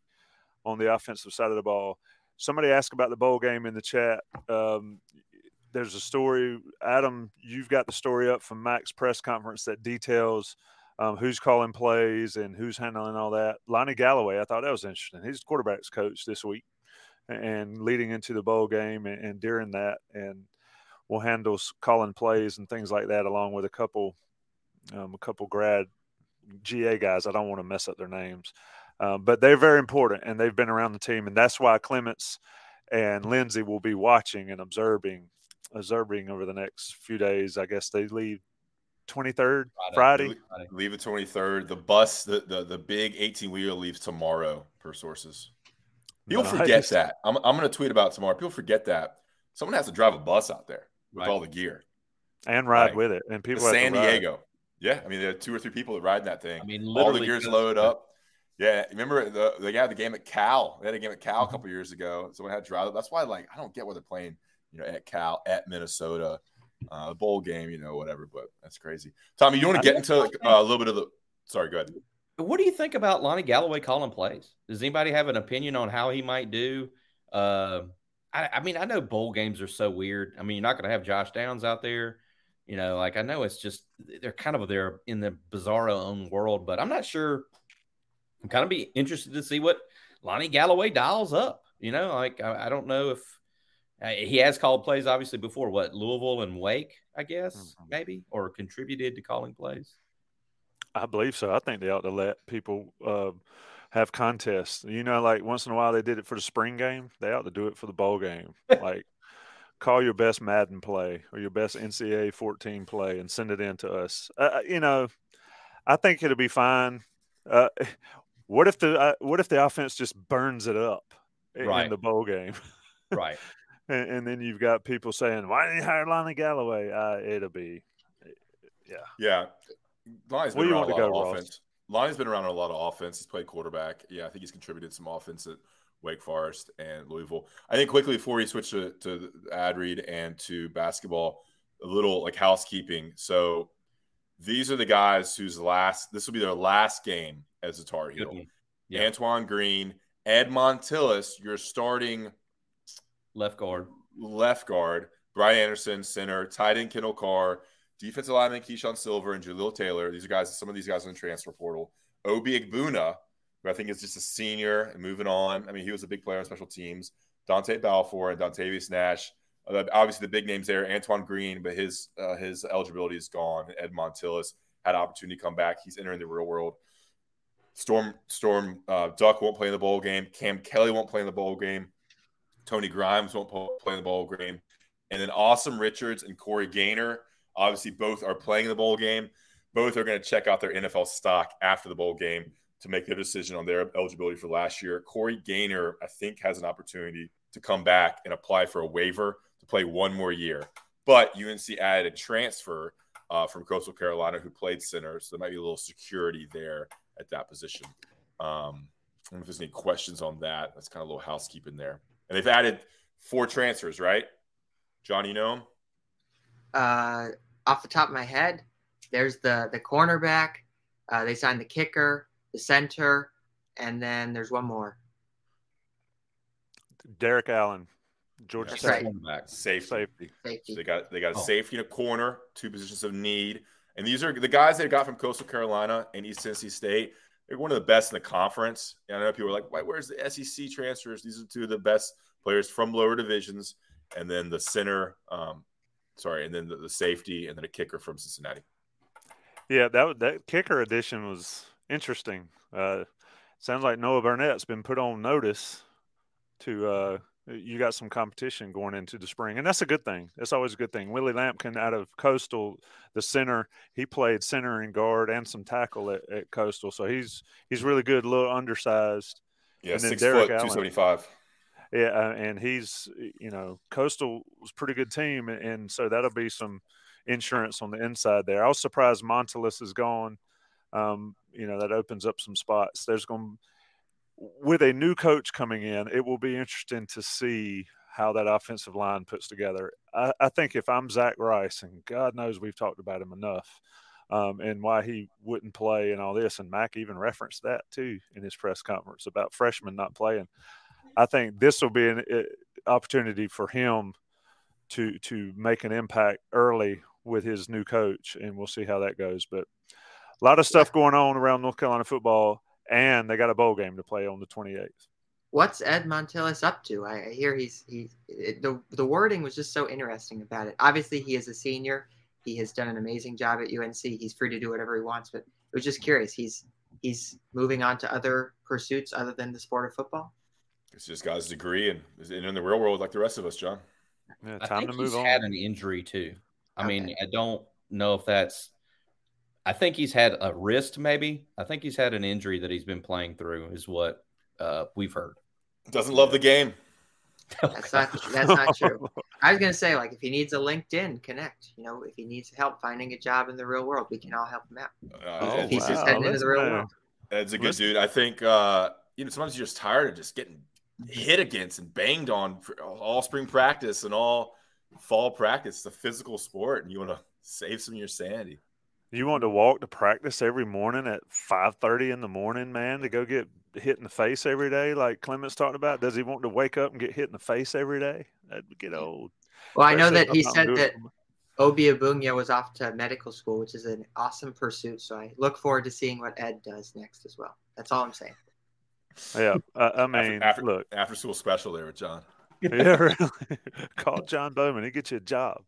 on the offensive side of the ball. Somebody asked about the bowl game in the chat. Um, there's a story, Adam. You've got the story up from Mack's press conference that details um, who's calling plays and who's handling all that. Lonnie Galloway, I thought that was interesting. He's quarterbacks coach this week, and leading into the bowl game and, and during that, and will handle calling plays and things like that, along with a couple, um, a couple grad GA guys. I don't want to mess up their names, um, but they're very important, and they've been around the team, and that's why Clements and Lindsey will be watching and observing observing over the next few days. I guess they leave 23rd Friday. Friday. Leave the 23rd. The bus, the, the, the big 18 wheel leaves tomorrow per sources. People Nice. forget that. I'm, I'm going to tweet about it tomorrow. People forget that someone has to drive a bus out there with Right. all the gear. and ride Right. with it, and people have to San. Diego. Yeah, I mean, there are two or three people that ride that thing. I mean, all the gears just- loaded up. Yeah, remember the they had the game at Cal. They had a game at Cal Mm-hmm. a couple years ago. Someone had to drive. it. That's why, like, I don't get why they're playing, you know, at Cal, at Minnesota, uh, bowl game, you know, whatever. But that's crazy. Tommy, you want to get into uh, a little bit of the? Sorry, go ahead. What do you think about Lonnie Galloway calling plays? Does anybody have an opinion on how he might do? Uh, I, I mean, I know bowl games are so weird. I mean, you're not going to have Josh Downs out there. You know, like I know it's just they're kind of they're in the bizarro own world, but I'm not sure. I'm kind of be interested to see what Lonnie Galloway dials up. You know, like I, I don't know if uh, he has called plays obviously before. What Louisville and Wake, I guess Mhm. maybe, or contributed to calling plays. I believe so. I think they ought to let people uh, have contests. You know, like once in a while they did it for the spring game. They ought to do it for the bowl game. like call your best Madden play or your best NCAA 14 play and send it in to us. Uh, you know, I think it'll be fine. Uh, what if the uh, what if the offense just burns it up in Right. the bowl game? Right. And, and then you've got people saying, "Why didn't you hire Lonnie Galloway?" Uh, it'll be, yeah. Yeah, Lonnie's Where been you around a want to lot go, of Ross? offense. Lonnie's been around a lot of offense. He's played quarterback. Yeah, I think he's contributed some offense at Wake Forest and Louisville. I think quickly before we switch to, to ad read and to basketball, a little like housekeeping. So these are the guys whose last this will be their last game as a Tar Heel. Yeah. Antoine Green, Ed Montilus, your starting Left guard. left guard, Brian Anderson, center, tight end Kendall Karr, defensive lineman Keeshawn Silver, and Jalil Taylor. These are guys, some of these guys in the transfer portal. Obi Egbuna, who I think is just a senior and moving on. I mean, he was a big player on special teams. Dante Balfour and Dontavius Nash. Uh, obviously, the big names there. Antoine Green, but his uh, his eligibility is gone. Ed Montilus had opportunity to come back. He's entering the real world. Storm Storm uh, Duck won't play in the bowl game. Cam Kelly won't play in the bowl game. Tony Grimes won't play in the bowl game. And then Asim Richards and Corey Gaynor, obviously, both are playing in the bowl game. Both are going to check out their NFL stock after the bowl game to make their decision on their eligibility for last year. Corey Gaynor, I think, has an opportunity to come back and apply for a waiver to play one more year. But UNC added a transfer uh, from Coastal Carolina who played center, so there might be a little security there at that position. Um, I don't know if there's any questions on that. That's kind of a little housekeeping there. And they've added four transfers, right? John, you know 'em? Uh, off the top of my head, there's the the cornerback. Uh, they signed the kicker, the center, and then there's one more. Derrik Allen, Georgia That's Tech right. Cornerback. Safety. safety. So they got they got a Oh. safety and a corner, two positions of need. And these are the guys they got from Coastal Carolina and East Tennessee State. They're one of the best in the conference. And I know people are like, Why, where's the SEC transfers? These are two of the best players from lower divisions. And then the center, um, sorry, and then the, the safety and then a kicker from Cincinnati. Yeah, that that kicker edition was interesting. Uh, sounds like Noah Burnett's been put on notice to. Uh, you got some competition going into the spring, and that's a good thing. That's always a good thing. Willie Lampkin out of Coastal, the center, he played center and guard and some tackle at, at Coastal, so he's he's really good. A little undersized. Yeah, And six Derek foot, 275. Yeah, uh, and he's you know Coastal was a pretty good team, and, and so that'll be some insurance on the inside there. I was surprised Montilus is gone. Um, you know that opens up some spots. There's going with a new coach coming in, it will be interesting to see how that offensive line puts together. I, I think if I'm Zach Rice, and God knows we've talked about him enough, um, and why he wouldn't play and all this, and Mack even referenced that too in his press conference about freshmen not playing. I think this will be an uh, opportunity for him to to make an impact early with his new coach, and we'll see how that goes. But a lot of stuff going on around North Carolina football, and they got a bowl game to play on the 28th. What's Ed Montilus up to? I I hear he's he's it, the the wording was just so interesting about it. Obviously, he is a senior. He has done an amazing job at UNC. He's free to do whatever he wants. But I was just curious. He's he's moving on to other pursuits other than the sport of football. It's just got his degree and is in the real world like the rest of us, John. Yeah, I time think to move he's on. had an injury too. I mean, I don't know if that's. I think he's had a wrist, maybe. I think he's had an injury that he's been playing through, is what uh, we've heard. Doesn't love the game. That's not that's not true. I was gonna say like if he needs a LinkedIn connect, you know, if he needs help finding a job in the real world, we can all help him out. Uh, if he's wow. just heading into the real there. world. Ed's a good Listen- dude. I think uh, you know sometimes you're just tired of just getting hit against and banged on for all spring practice and all fall practice. It's a physical sport, and you want to save some of your sanity. You want to walk to practice every morning at five thirty in the morning, man, to go get hit in the face every day, like Clements talked about? Does he want to wake up and get hit in the face every day? That'd get old. Well, I know that he said that it. Obi Egbuna was off to medical school, which is an awesome pursuit. So I look forward to seeing what Ed does next as well. That's all I'm saying. Yeah, I, I After- mean, after, look, after school special there with John. yeah, really. Call John Bowman. He get you a job.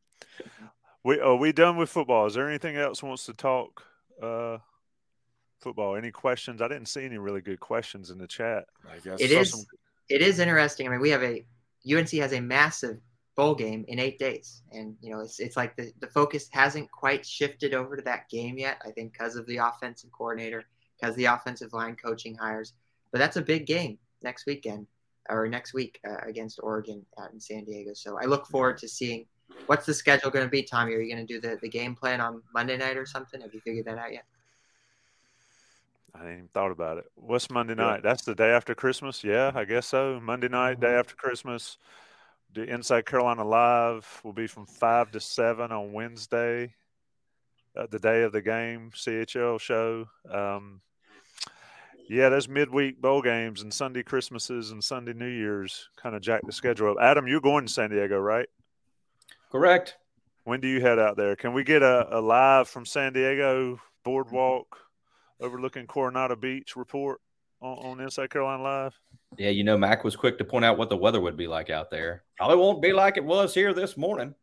We are we done with football? Is there anything else wants to talk? Uh, football. Any questions? I didn't see any really good questions in the chat. I guess It Saw is some- it is interesting. I mean, we have a UNC has a massive bowl game in eight days, and you know it's it's like the the focus hasn't quite shifted over to that game yet. I think because of the offensive coordinator, because the offensive line coaching hires. But that's a big game next weekend or next week uh, against Oregon out in San Diego. So I look forward to seeing what's the schedule going to be. Tommy, are you going to do the the game plan on Monday night or something? Have you figured that out yet? I hadn't even thought about it. What's Monday Yeah. night? That's the day after Christmas. Yeah, I guess so. Monday night, day after Christmas. The Inside Carolina Live will be from five to seven on Wednesday, uh, the day of the game. CHL show. Um, yeah, those midweek bowl games and Sunday Christmases and Sunday New Year's kind of jack the schedule up. Adam, you're going to San Diego, right? Correct. When do you head out there? Can we get a, a live from San Diego boardwalk overlooking Coronado Beach report on, on Inside Carolina Live? Yeah, you know, Mack was quick to point out what the weather would be like out there. Probably won't be like it was here this morning.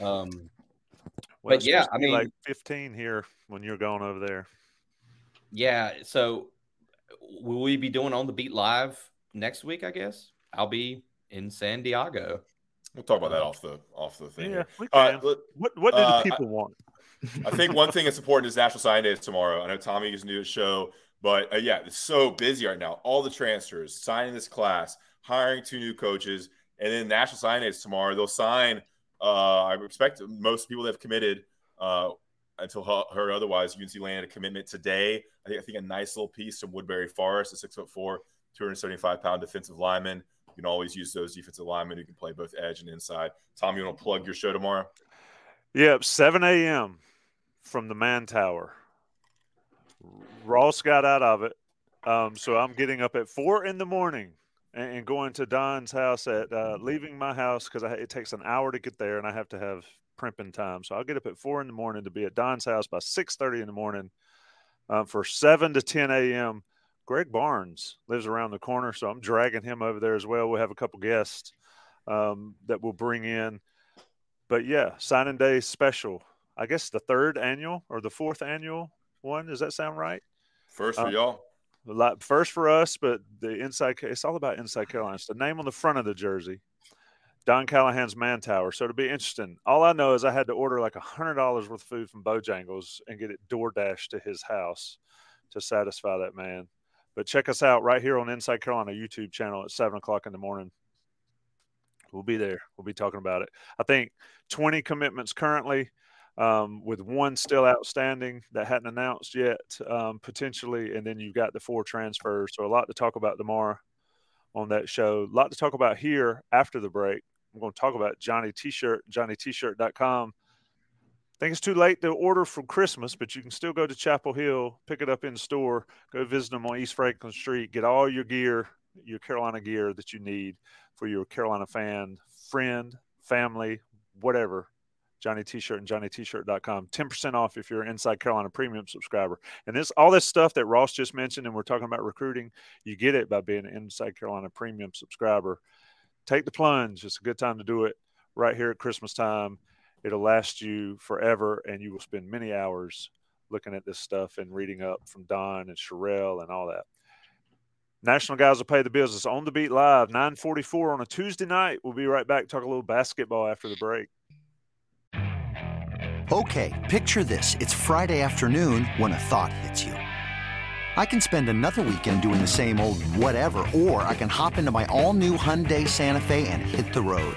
Um, Well, But yeah, I be like mean- 15 here when you're going over there. yeah. So, will we be doing on the beat live next week? I guess I'll be in San Diego. We'll talk about that off the off the thing. Yeah, Uh, what what do uh, the people want? I think one thing that's important is National Sign Day is tomorrow. I know Tommy is new to the show, but uh, yeah, it's so busy right now. All the transfers, signing this class, hiring two new coaches, and then National Sign Day is tomorrow. They'll sign. Uh, I expect most people that have committed uh, until heard otherwise. UNC landed a commitment today. I think I think a nice little piece from Woodberry Forest, a six foot four, 275 pound defensive lineman. You can always use those defensive linemen who can play both edge and inside. Tom, you want to plug your show tomorrow? Yep, 7 a.m. from the Man Tower. Ross got out of it. Um, so I'm getting up at 4 in the morning and, and going to Don's house at uh, leaving my house because it takes an hour to get there and I have to have primping time. So I'll get up at 4 in the morning to be at Don's house by 6.30 in the morning um, for 7 to 10 a.m. Greg Barnes lives around the corner, so I'm dragging him over there as well. We'll have a couple guests um, that we'll bring in but yeah, signing day special. I guess the third annual or the fourth annual one. Does that sound right? First for Uh, y'all. Lot first for us, but the inside. It's all about inside Carolina. It's the name on the front of the jersey. Don Callahan's Man Tower. So it'll be interesting. All I know is I had to order like a hundred dollars worth of food from Bojangles and get it door dashed to his house to satisfy that man. But check us out right here on Inside Carolina YouTube channel at seven o'clock in the morning. We'll be there. We'll be talking about it. I think 20 commitments currently, um, with one still outstanding that hadn't announced yet, um, potentially. And then you've got the four transfers. So a lot to talk about tomorrow on that show. A lot to talk about here after the break. I'm going to talk about Johnny T-shirt, johnnytshirt.com. Think it's too late to order for Christmas, but you can still go to Chapel Hill, pick it up in store, go visit them on East Franklin Street, get all your gear, your Carolina gear that you need for your Carolina fan, friend, family, whatever. Johnny T-shirt and JohnnyT-shirt.com. 10% off if you're an Inside Carolina premium subscriber. And this all this stuff that Ross just mentioned and we're talking about recruiting, you get it by being an Inside Carolina premium subscriber. Take the plunge. It's a good time to do it right here at Christmas time. It'll last you forever and you will spend many hours looking at this stuff and reading up from Don and Sherelle and all that. National guys will pay the. It's on the beat live, 944 on a Tuesday night. We'll be right back. Talk a little basketball after the break. Okay, picture this. It's Friday afternoon when a thought hits you. I can spend another weekend doing the same old whatever, or I can hop into my all-new Hyundai Santa Fe and hit the road.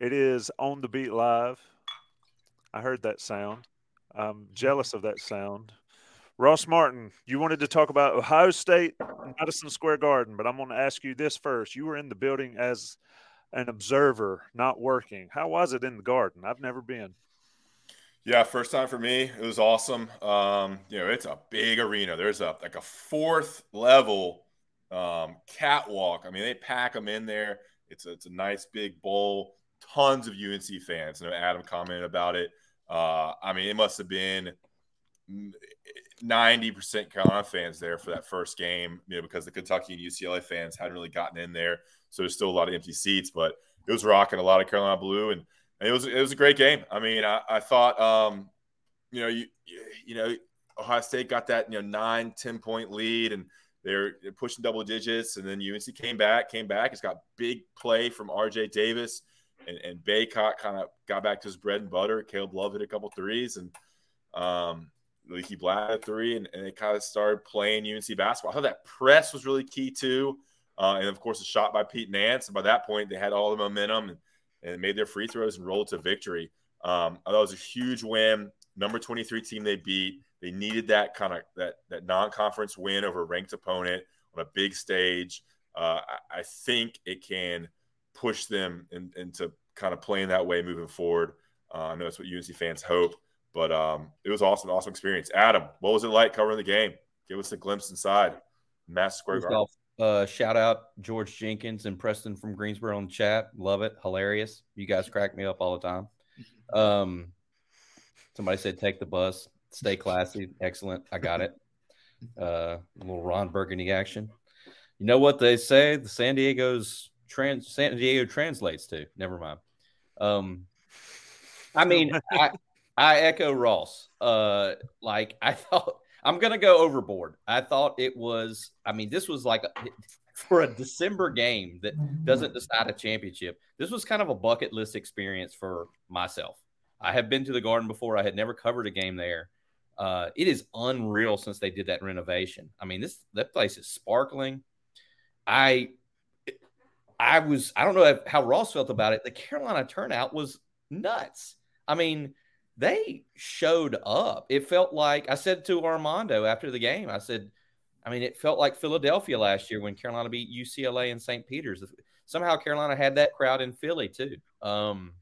It is on the beat live. I heard that sound. I'm jealous of that sound. Ross Martin, you wanted to talk about Ohio State, and Madison Square Garden, but I'm going to ask you this first. You were in the building as an observer, not working. How was it in the Garden? I've never been. Yeah, first time for me. It was awesome. Um, you know, it's a big arena. There's a like a fourth level um, catwalk. I mean, they pack them in there. It's a, it's a nice big bowl tons of UNC fans. You know, Adam commented about it. Uh, I mean, it must have been 90% Carolina fans there for that first game, you know, because the Kentucky and UCLA fans hadn't really gotten in there. So there's still a lot of empty seats, but it was rocking a lot of Carolina blue. And, and it was, it was a great game. I mean, I, I thought, um, you know, you, you know, Ohio State got that, you know, nine, 10 point lead and they're pushing double digits. And then UNC came back, came back. It's got big play from RJ Davis and, and Bacot kind of got back to his bread and butter. Caleb Love hit a couple threes, and um, Leaky Black three, and, and they kind of started playing UNC basketball. I thought that press was really key too, uh, and of course a shot by Pete Nance. And by that point, they had all the momentum and, and made their free throws and rolled to victory. Um, I thought it was a huge win. Number 23 team they beat. They needed that kind of that that non-conference win over a ranked opponent on a big stage. Uh, I, I think it can push them in, into kind of playing that way moving forward. Uh, I know that's what UNC fans hope, but um, it was awesome, awesome experience. Adam, what was it like covering the game? Give us a glimpse inside Mass Square Garden. Uh, shout out George Jenkins and Preston from Greensboro on the chat. Love it, hilarious. You guys crack me up all the time. Um, somebody said take the bus, stay classy, excellent. I got it. Uh, a little Ron Burgundy action. You know what they say? The San Diego's trans San Diego translates to. Never mind. Um, I mean, I, I echo Ross. Uh, like I thought, I'm gonna go overboard. I thought it was. I mean, this was like a, for a December game that doesn't decide a championship. This was kind of a bucket list experience for myself. I have been to the Garden before. I had never covered a game there. Uh, it is unreal since they did that renovation. I mean, this that place is sparkling. I I was, I don't know how Ross felt about it. The Carolina turnout was nuts. I mean, they showed up. It felt like I said to Armando after the game, I said, I mean, it felt like Philadelphia last year when Carolina beat UCLA and St. Peter's. Somehow Carolina had that crowd in Philly too. Um,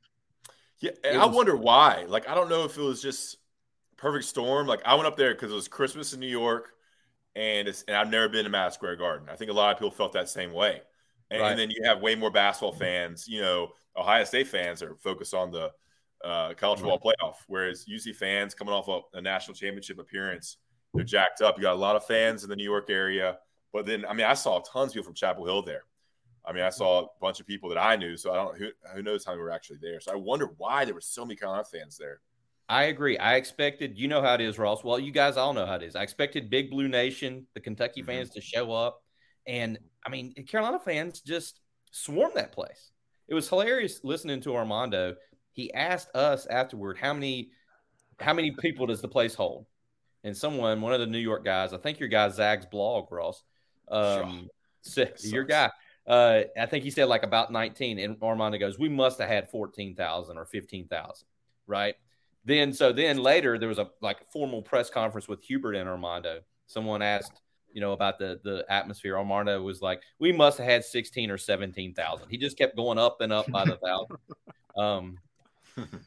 yeah, and I wonder why. Like, I don't know if it was just perfect storm. Like, I went up there because it was Christmas in New York, and and I've never been to Madison Square Garden. I think a lot of people felt that same way. And, right. and, then you have way more basketball fans. You know, Ohio State fans are focused on the uh, college football right. playoff, whereas UC fans coming off a, a, national championship appearance, they're jacked up. You got a lot of fans in the New York area, but then I mean, I saw tons of people from Chapel Hill there. I mean, I saw a bunch of people that I knew, so I don't who who knows how many were actually there. So I wonder why there were so many Carolina fans there. I agree. I expected, you know how it is, Ross. Well, you guys all know how it is. I expected Big Blue Nation, the Kentucky mm-hmm. fans, to show up. And I mean, Carolina fans just swarmed that place. It was hilarious listening to Armando. He asked us afterward how many how many people does the place hold? And someone, one of the New York guys, I think your guy Zag's blog, Ross, um, said, your guy. Uh, I think he said like about 19. And Armando goes, We must have had 14,000 or 15,000. Right. Then, so then later there was a like formal press conference with Hubert and Armando. Someone asked, you know, about the the atmosphere. Armando was like, we must have had sixteen or seventeen thousand. He just kept going up and up by the thousand. um,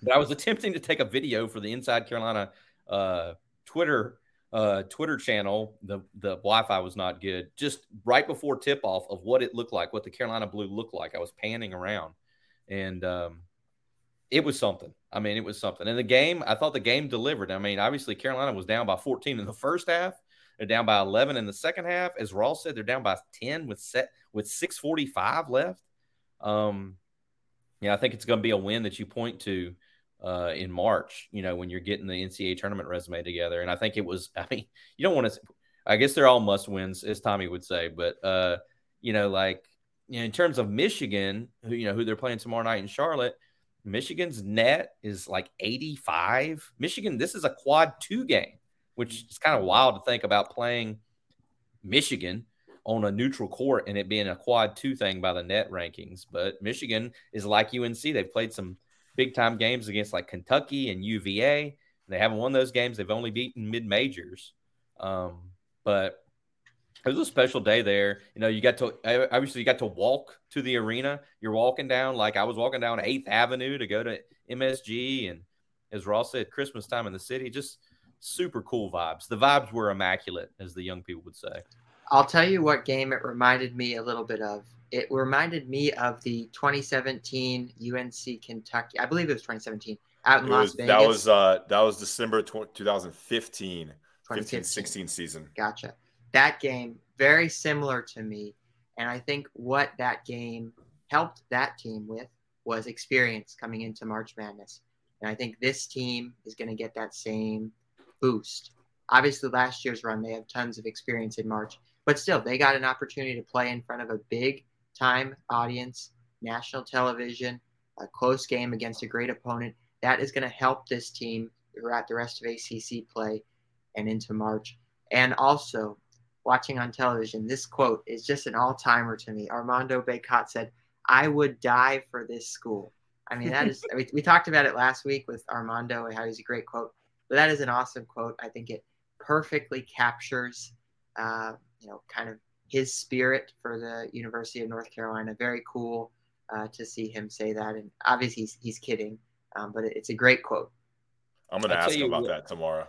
but I was attempting to take a video for the Inside Carolina uh, Twitter uh, Twitter channel. The the Wi-Fi was not good. Just right before tip off of what it looked like, what the Carolina blue looked like. I was panning around, and um, it was something. I mean, it was something. And the game, I thought the game delivered. I mean, obviously Carolina was down by 14 in the first half. They're down by 11 in the second half. As Ross said, they're down by 10 with set with 6:45 left. Um, yeah, I think it's going to be a win that you point to uh, in March. You know, when you're getting the NCAA tournament resume together, and I think it was. I mean, you don't want to. I guess they're all must wins, as Tommy would say. But uh, you know, like you know, in terms of Michigan, who you know who they're playing tomorrow night in Charlotte. Michigan's net is like 85. Michigan, this is a quad two game, which is kind of wild to think about playing Michigan on a neutral court and it being a quad two thing by the net rankings. But Michigan is like UNC. They've played some big time games against like Kentucky and UVA. They haven't won those games. They've only beaten mid majors. Um, but it was a special day there. You know, you got to obviously you got to walk to the arena. You're walking down like I was walking down Eighth Avenue to go to MSG, and as Ross said, Christmas time in the city, just super cool vibes. The vibes were immaculate, as the young people would say. I'll tell you what game it reminded me a little bit of. It reminded me of the 2017 UNC Kentucky. I believe it was 2017 out in It Las was, Vegas. that was uh that was December tw- 2015, 15 2015. 16 season. Gotcha. That game, very similar to me. And I think what that game helped that team with was experience coming into March Madness. And I think this team is going to get that same boost. Obviously, last year's run, they have tons of experience in March, but still, they got an opportunity to play in front of a big time audience, national television, a close game against a great opponent. That is going to help this team throughout the rest of ACC play and into March. And also, watching on television, this quote is just an all timer to me. Armando Bacot said, I would die for this school. I mean, that is, we, we talked about it last week with Armando and how he's a great quote, but that is an awesome quote. I think it perfectly captures, uh, you know, kind of his spirit for the University of North Carolina. Very cool uh, to see him say that. And obviously, he's, he's kidding, um, but it's a great quote. I'm gonna ask him about what- that tomorrow.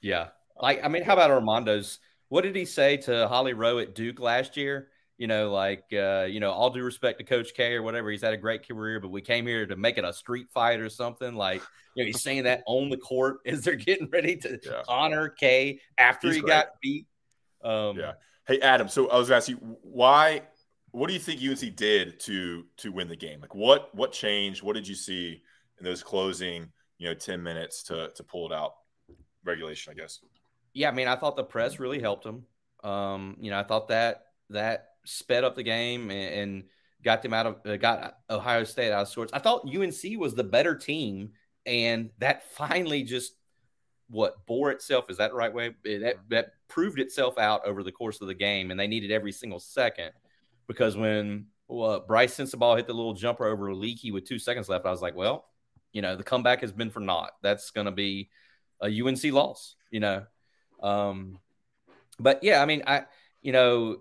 Yeah. Like, I mean, how about Armando's? What did he say to Holly Rowe at Duke last year? You know, like, uh, you know, all due respect to Coach K or whatever, he's had a great career, but we came here to make it a street fight or something. Like, you know, he's saying that on the court as they're getting ready to Yeah. honor K after He's he great. got beat. Um, Yeah. Hey Adam, so I was gonna you why what do you think UNC did to to win the game? Like what what changed? What did you see in those closing, you know, 10 minutes to to pull it out? Regulation, I guess. yeah, I mean, I thought the press really helped him. Um, you know, I thought that that sped up the game and, and got them out of uh, got Ohio State out of sorts. I thought UNC was the better team, and that finally just what bore itself is that the right way that that proved itself out over the course of the game, and they needed every single second because when well, Brice Sensabaugh hit the little jumper over Leaky with two seconds left, I was like, well, you know, the comeback has been for naught. That's going to be a UNC loss, you know. Um, but yeah, I mean, I, you know,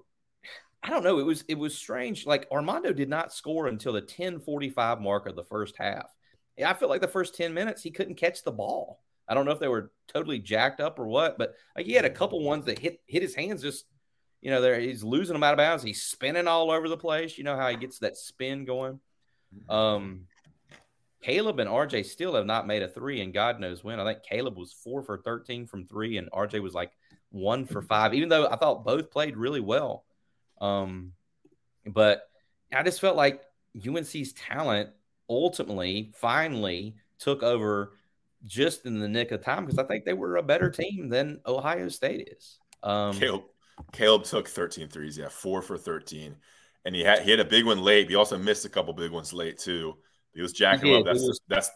I don't know. It was it was strange. Like Armando did not score until the 10:45 mark of the first half. Yeah, I feel like the first 10 minutes he couldn't catch the ball. I don't know if they were totally jacked up or what, but like he had a couple ones that hit hit his hands just you know, there he's losing them out of bounds. He's spinning all over the place. You know how he gets that spin going. Um, Caleb and RJ still have not made a three, and God knows when. I think Caleb was four for 13 from three, and RJ was like one for five, even though I thought both played really well. Um, but I just felt like UNC's talent ultimately, finally took over just in the nick of time because I think they were a better team than Ohio State is. Um, Caleb Caleb took 13 threes, yeah, four for 13. And he had he had a big one late. But he also missed a couple big ones late too. He was jacking He up. That's was- that's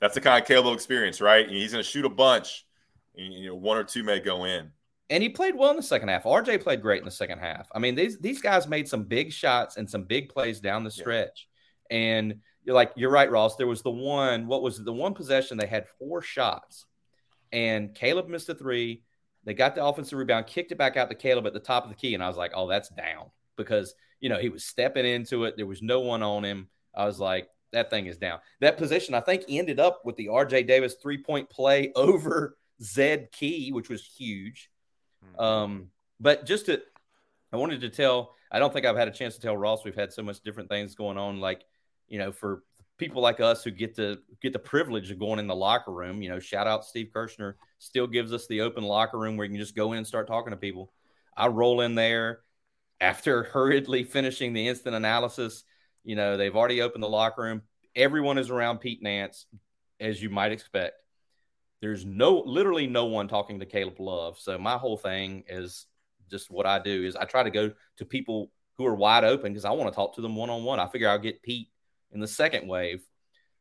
that's the kind of Caleb experience, right? He's gonna shoot a bunch. And, you know, one or two may go in. And he played well in the second half. RJ played great in the second half. I mean, these these guys made some big shots and some big plays down the Yeah. stretch. And you're like, you're right, Ross. There was the one, what was it? the one possession they had four shots, and Caleb missed a three. They got the offensive rebound, kicked it back out to Caleb at the top of the key, and I was like, oh, that's down because you know he was stepping into it. There was no one on him. I was like, that thing is down. That position, I think, ended up with the RJ Davis three point play over Zed Key, which was huge. Mm-hmm. Um, but just to, I wanted to tell, I don't think I've had a chance to tell Ross we've had so much different things going on. Like, you know, for people like us who get to get the privilege of going in the locker room, you know, shout out Steve Kirschner still gives us the open locker room where you can just go in and start talking to people. I roll in there after hurriedly finishing the instant analysis. You know, they've already opened the locker room. Everyone is around Pete Nance, as you might expect. There's no, literally no one talking to Caleb Love. So my whole thing is just what I do is I try to go to people who are wide open because I want to talk to them one on one. I figure I'll get Pete in the second wave.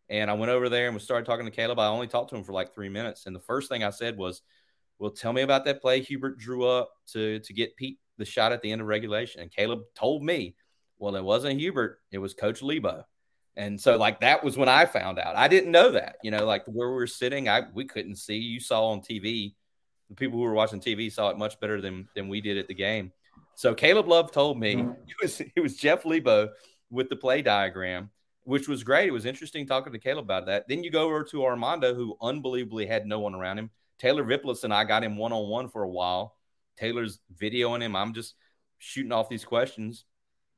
And I went over there and we started talking to Caleb. I only talked to him for like three minutes. And the first thing I said was, Well, tell me about that play Hubert drew up to to get Pete the shot at the end of regulation. And Caleb told me, Well, it wasn't Hubert, it was Coach Lebo. And so like that was when I found out. I didn't know that. You know, like where we were sitting, I we couldn't see. You saw on TV. The people who were watching TV saw it much better than than we did at the game. So Caleb Love told me mm-hmm. it was it was Jeff Lebo with the play diagram which was great. It was interesting talking to Caleb about that. Then you go over to Armando, who unbelievably had no one around him. Taylor Viplis and I got him one on one for a while. Taylor's videoing him. I'm just shooting off these questions.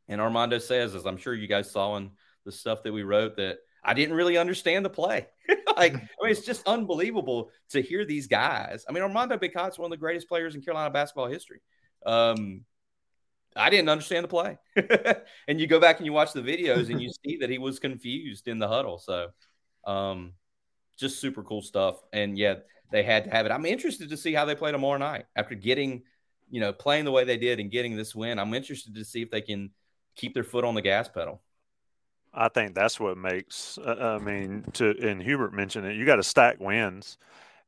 And Armando says, as I'm sure you guys saw in the stuff that we wrote, that I didn't really understand the play. like, I mean, it's just unbelievable to hear these guys. I mean, Armando Bacot's one of the greatest players in Carolina basketball history. Um, I didn't understand the play. and you go back and you watch the videos and you see that he was confused in the huddle. So, um, just super cool stuff. And yeah, they had to have it. I'm interested to see how they play tomorrow night after getting, you know, playing the way they did and getting this win. I'm interested to see if they can keep their foot on the gas pedal. I think that's what makes. Uh, I mean, to and Hubert mentioned it. You got to stack wins,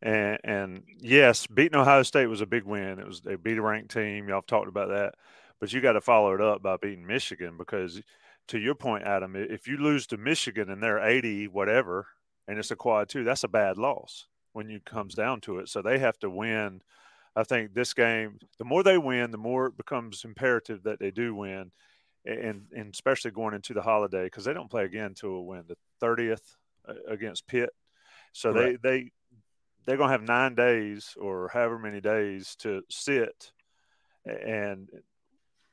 and, and yes, beating Ohio State was a big win. It was they beat a ranked team. Y'all talked about that but you got to follow it up by beating Michigan because, to your point, Adam, if you lose to Michigan and they're 80 whatever, and it's a quad two, that's a bad loss when it comes down to it. So they have to win. I think this game, the more they win, the more it becomes imperative that they do win, and and especially going into the holiday because they don't play again until a win the 30th uh, against Pitt. So they they they're going to have nine days or however many days to sit and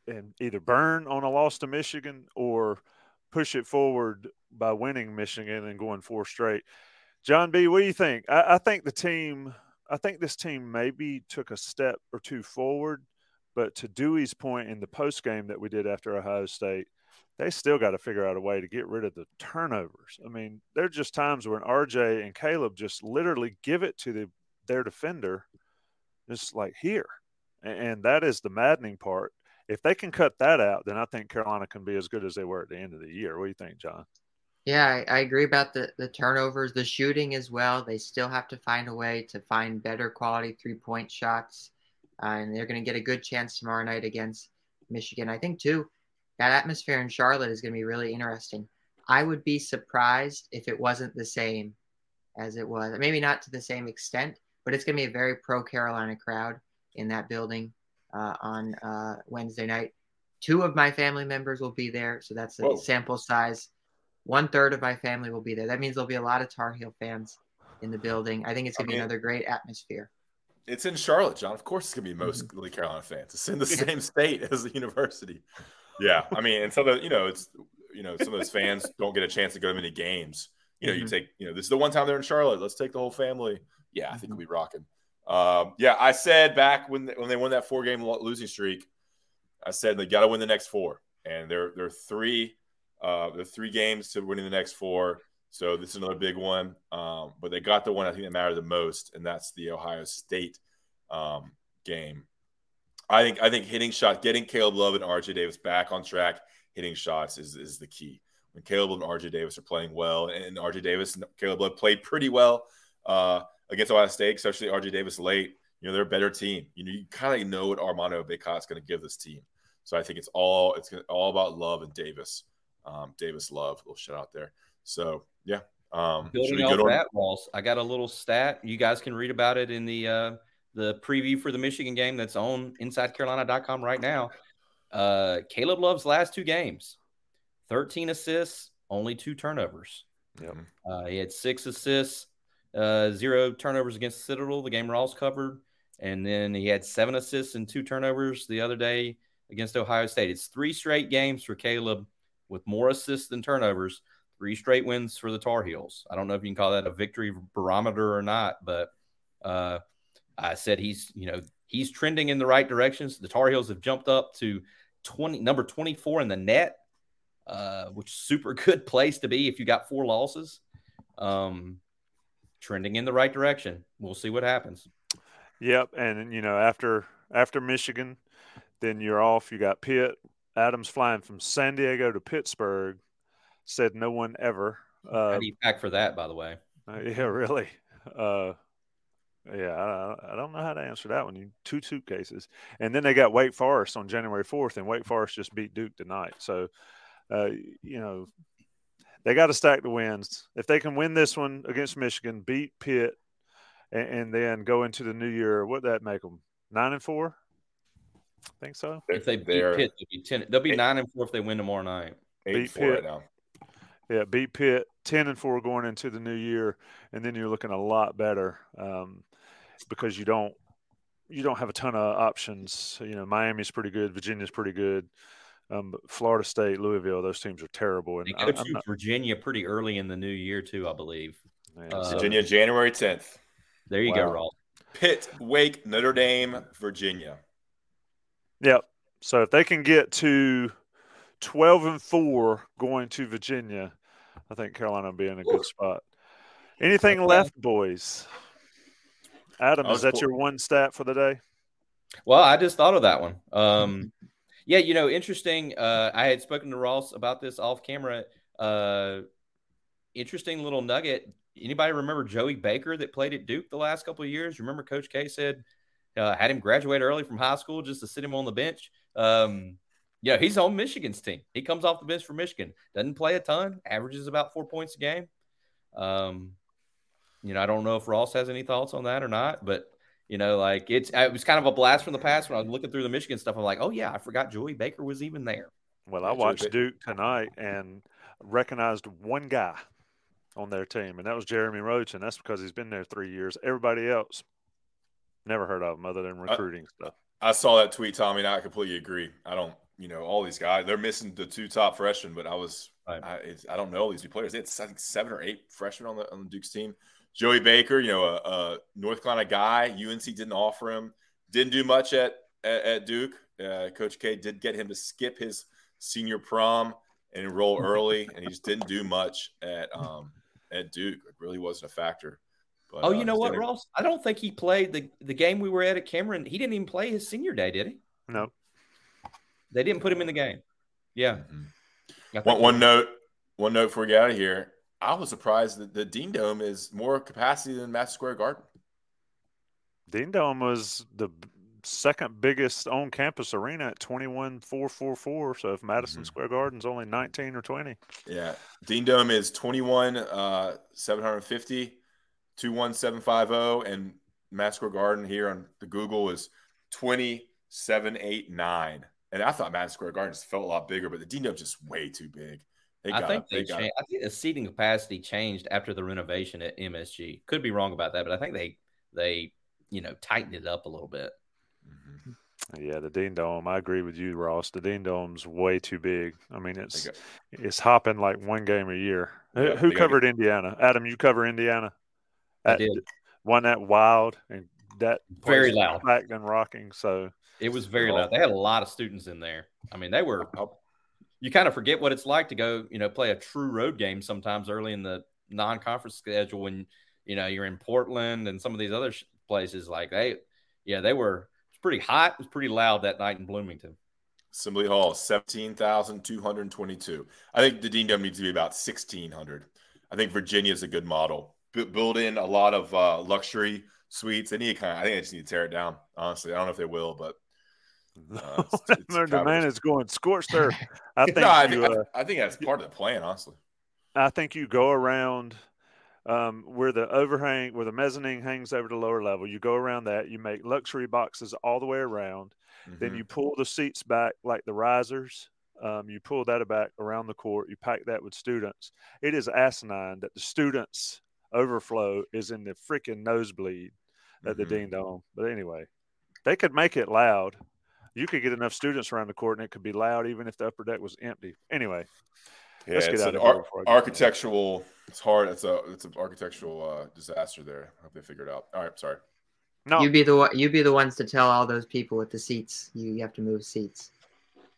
and either burn on a loss to Michigan or push it forward by winning Michigan and going four straight. John B, what do you think? I, I think the team, I think this team maybe took a step or two forward, but to Dewey's point in the post game that we did after Ohio State, they still got to figure out a way to get rid of the turnovers. I mean, there are just times when RJ and Caleb just literally give it to the, their defender, just like here. And that is the maddening part if they can cut that out, then I think Carolina can be as good as they were at the end of the year. What do you think, John? Yeah, I, I, agree about the, the turnovers, the shooting as well. They still have to find a way to find better quality three point shots. Uh, and they're going to get a good chance tomorrow night against Michigan. I think, too, that atmosphere in Charlotte is going to be really interesting. I would be surprised if it wasn't the same as it was. Maybe not to the same extent, but it's going to be a very pro Carolina crowd in that building uh, on uh, Wednesday night. Two of my family members will be there, so that's a Whoa. sample size. One third of my family will be there. That means there'll be a lot of Tar Heel fans in the building. I think it's gonna be another great atmosphere. It's in Charlotte, John. Of course, it's gonna be mm-hmm. mostly mm-hmm. Carolina fans. It's in the same state as the university. Yeah, I mean, and so the you know it's you know some of those fans don't get a chance to go to many games. You know, mm-hmm. you take you know this is the one time they're in Charlotte. Let's take the whole family. Yeah, I think mm-hmm. we'll be rocking. Um, yeah, I said back when they, when they won that four game losing streak, I said they got to win the next four, and they're they're three uh, they're three games to winning the next four. So this is another big one. Um, but they got the one I think that mattered the most, and that's the Ohio State um, game. I think I think hitting shot, getting Caleb Love and RJ Davis back on track, hitting shots is is the key. When Caleb and RJ Davis are playing well, and RJ Davis and Caleb Love played pretty well. Uh, against Ohio State, especially RJ Davis late, you know, they're a better team. You know, you kind of know what Armando Bacot is going to give this team. So I think it's all it's all about love and Davis. Um, Davis love, little shout out there. So yeah. Um, Building off that, Ross, I got a little stat. You guys can read about it in the uh, the preview for the Michigan game that's on InsideCarolina.com right now. Uh, Caleb Love's last two games, 13 assists only two turnovers. Yep. Uh, he had six assists, uh, zero turnovers against Citadel, the game Ross covered. And then he had seven assists and two turnovers the other day against Ohio State. It's three straight games for Caleb with more assists than turnovers, three straight wins for the Tar Heels. I don't know if you can call that a victory barometer or not, but uh, I said he's, you know, he's trending in the right directions. The Tar Heels have jumped up to 20, number 24 in the net, uh, which is super good place to be if you got four losses. Um, trending in the right direction. We'll see what happens. Yep, and you know after after Michigan, then you're off. You got Pitt. Adams flying from San Diego to Pittsburgh. Said no one ever. Uh, How do you pack for that, by the way? Uh, yeah, really. Uh, yeah, I, I, don't know how to answer that one. You two suitcases, and then they got Wake Forest on January fourth, and Wake Forest just beat Duke tonight. So, uh, you know, they got to stack the wins. If they can win this one against Michigan, beat Pitt, and, and then go into the new year, what that make them nine and four? I think so. If they beat Pitt, they'll be ten. They'll be eight, nine and four if they win tomorrow night. Eight beat Pitt right now. Yeah, beat Pitt ten and four going into the new year, and then you're looking a lot better um, because you don't you don't have a ton of options. You know, Miami's pretty good, Virginia's pretty good. Um, Florida State, Louisville, those teams are terrible. And they go to not... Virginia pretty early in the new year too, I believe. Uh, Virginia, January tenth. There you wow. go, Ross. Pitt, Wake, Notre Dame, Virginia. Yep. So if they can get to 12 and 4 going to Virginia, I think Carolina will be in a good spot. Anything okay. left, boys? Adam, is that your one stat for the day? Well, I just thought of that one. Um, yeah, you know, interesting. Uh, I had spoken to Ross about this off camera. Uh, interesting little nugget. Anybody remember Joey Baker that played at Duke the last couple of years? Remember Coach K said uh, had him graduate early from high school just to sit him on the bench. Um, yeah, he's on Michigan's team. He comes off the bench for Michigan. Doesn't play a ton. Averages about four points a game. Um, you know, I don't know if Ross has any thoughts on that or not, but you know, like it's it was kind of a blast from the past when I was looking through the Michigan stuff. I'm like, oh yeah, I forgot Joey Baker was even there. Well, I watched Duke tonight and recognized one guy on their team, and that was Jeremy Roach, and that's because he's been there three years. Everybody else, never heard of him other than recruiting I, stuff. I saw that tweet, Tommy, and I completely agree. I don't, you know, all these guys they're missing the two top freshmen, but I was, right. I, I, don't know these two players. They had I think seven or eight freshmen on the on the Duke's team. Joey Baker, you know, a, a North Carolina guy. UNC didn't offer him. Didn't do much at at, at Duke. Uh, Coach K did get him to skip his senior prom and enroll early, and he just didn't do much at um, at Duke. It really wasn't a factor. But, oh, you uh, know what, Ross? I don't think he played the the game we were at at Cameron. He didn't even play his senior day, did he? No. They didn't put him in the game. Yeah. Mm-hmm. One, one note. One note before we get out of here. I was surprised that the Dean Dome is more capacity than Madison Square Garden. Dean Dome was the second biggest on campus arena at 21,444. So if Madison mm-hmm. Square Garden's only 19 or 20. Yeah. Dean Dome is 21, uh, 750, 21750. And Madison Square Garden here on the Google is 2789. And I thought Madison Square Garden just felt a lot bigger, but the Dean Dome's just way too big. I think they, they changed, I think the seating capacity changed after the renovation at MSG. Could be wrong about that, but I think they they you know tightened it up a little bit. Mm-hmm. Yeah, the Dean Dome. I agree with you, Ross. The Dean Dome's way too big. I mean, it's it's hopping like one game a year. Yeah, Who covered Indiana? Adam, you cover Indiana. I did. One that wild and that very loud, packed and rocking. So it was very loud. They had a lot of students in there. I mean, they were you kind of forget what it's like to go, you know, play a true road game sometimes early in the non-conference schedule when you know you're in Portland and some of these other places. Like they, yeah, they were. It's pretty hot. It was pretty loud that night in Bloomington. Assembly Hall, seventeen thousand two hundred twenty-two. I think the Dean Dome needs to be about sixteen hundred. I think Virginia is a good model. B- build in a lot of uh, luxury suites. They need kind of. I think they just need to tear it down. Honestly, I don't know if they will, but uh, it's, it's their demand is going scorched earth. I think. no, I, you, uh, I, think that's part of the plan, honestly. I think you go around um, where the overhang, where the mezzanine hangs over the lower level. You go around that. You make luxury boxes all the way around. Mm-hmm. Then you pull the seats back like the risers Um, you pull that back around the court. You pack that with students. It is asinine that the students overflow is in the freaking nosebleed at the Mhm. Dean Dome. But anyway, they could make it loud. You could get enough students around the court, and it could be loud even if the upper deck was empty. Anyway, Yeah, Let's get it's out an of here ar- before I architectural. It's hard. It's a it's an architectural uh, disaster there. I hope they figure it out. All right, sorry. no, you'd be the one. You be the ones to tell all those people with the seats. You, you have to move seats.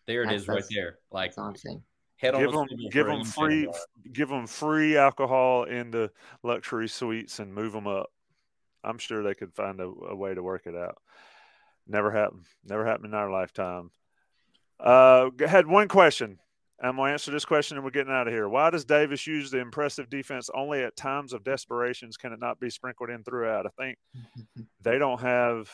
There it That's- is right there. Like That's all saying. head on give a them give them U-turn. free give them free alcohol in the luxury suites and move them up. I'm sure they could find a, a way to work it out. Never happened. Never happened in our lifetime. Uh, had one question. I'm gonna answer this question and we're getting out of here. Why does Davis use the impressive defense only at times of desperations? Can it not be sprinkled in throughout? I think they don't have.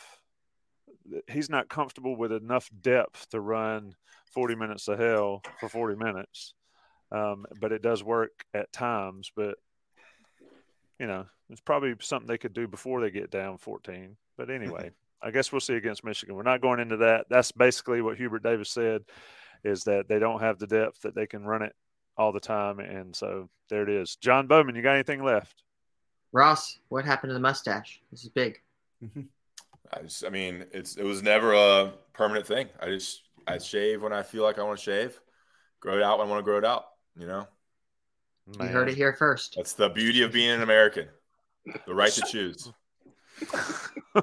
He's not comfortable with enough depth to run 40 minutes of hell for 40 minutes. Um, but it does work at times. But you know, it's probably something they could do before they get down 14. But anyway, I guess we'll see against Michigan. We're not going into that. That's basically what Hubert Davis said is that they don't have the depth that they can run it all the time. And so there it is. John Bowman, you got anything left? Ross, what happened to the mustache? This is big. I just, I mean, it's it was never a permanent thing. I just I shave when I feel like I want to shave, grow it out when I want to grow it out. You know, You heard it here first. that's the beauty of being an American, the right to choose.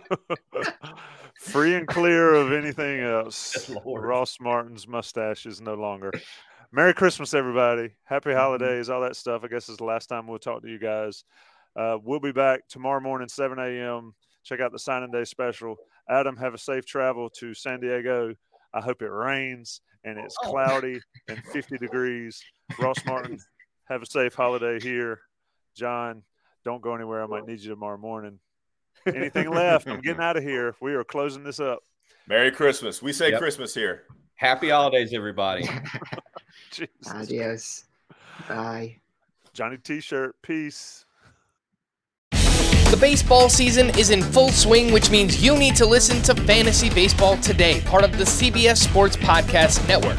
Free and clear of anything else. Lord. Ross Martin's mustache is no longer. Merry Christmas, everybody. Happy holidays, all that stuff. I guess is the last time we'll talk to you guys. Uh, we'll be back tomorrow morning, 7 a.m. Check out the signing day special. Adam, have a safe travel to San Diego. I hope it rains and it's Oh. cloudy and 50 degrees. Ross Martin, have a safe holiday here. John, don't go anywhere. I might need you tomorrow morning. Anything left? I'm getting out of here. We are closing this up. Merry Christmas. We say Yep. Christmas here. Happy holidays, everybody. Jesus. Adios. Bye. Johnny T-shirt. Peace. The baseball season is in full swing, which means you need to listen to Fantasy Baseball Today, part of the CBS Sports Podcast Network.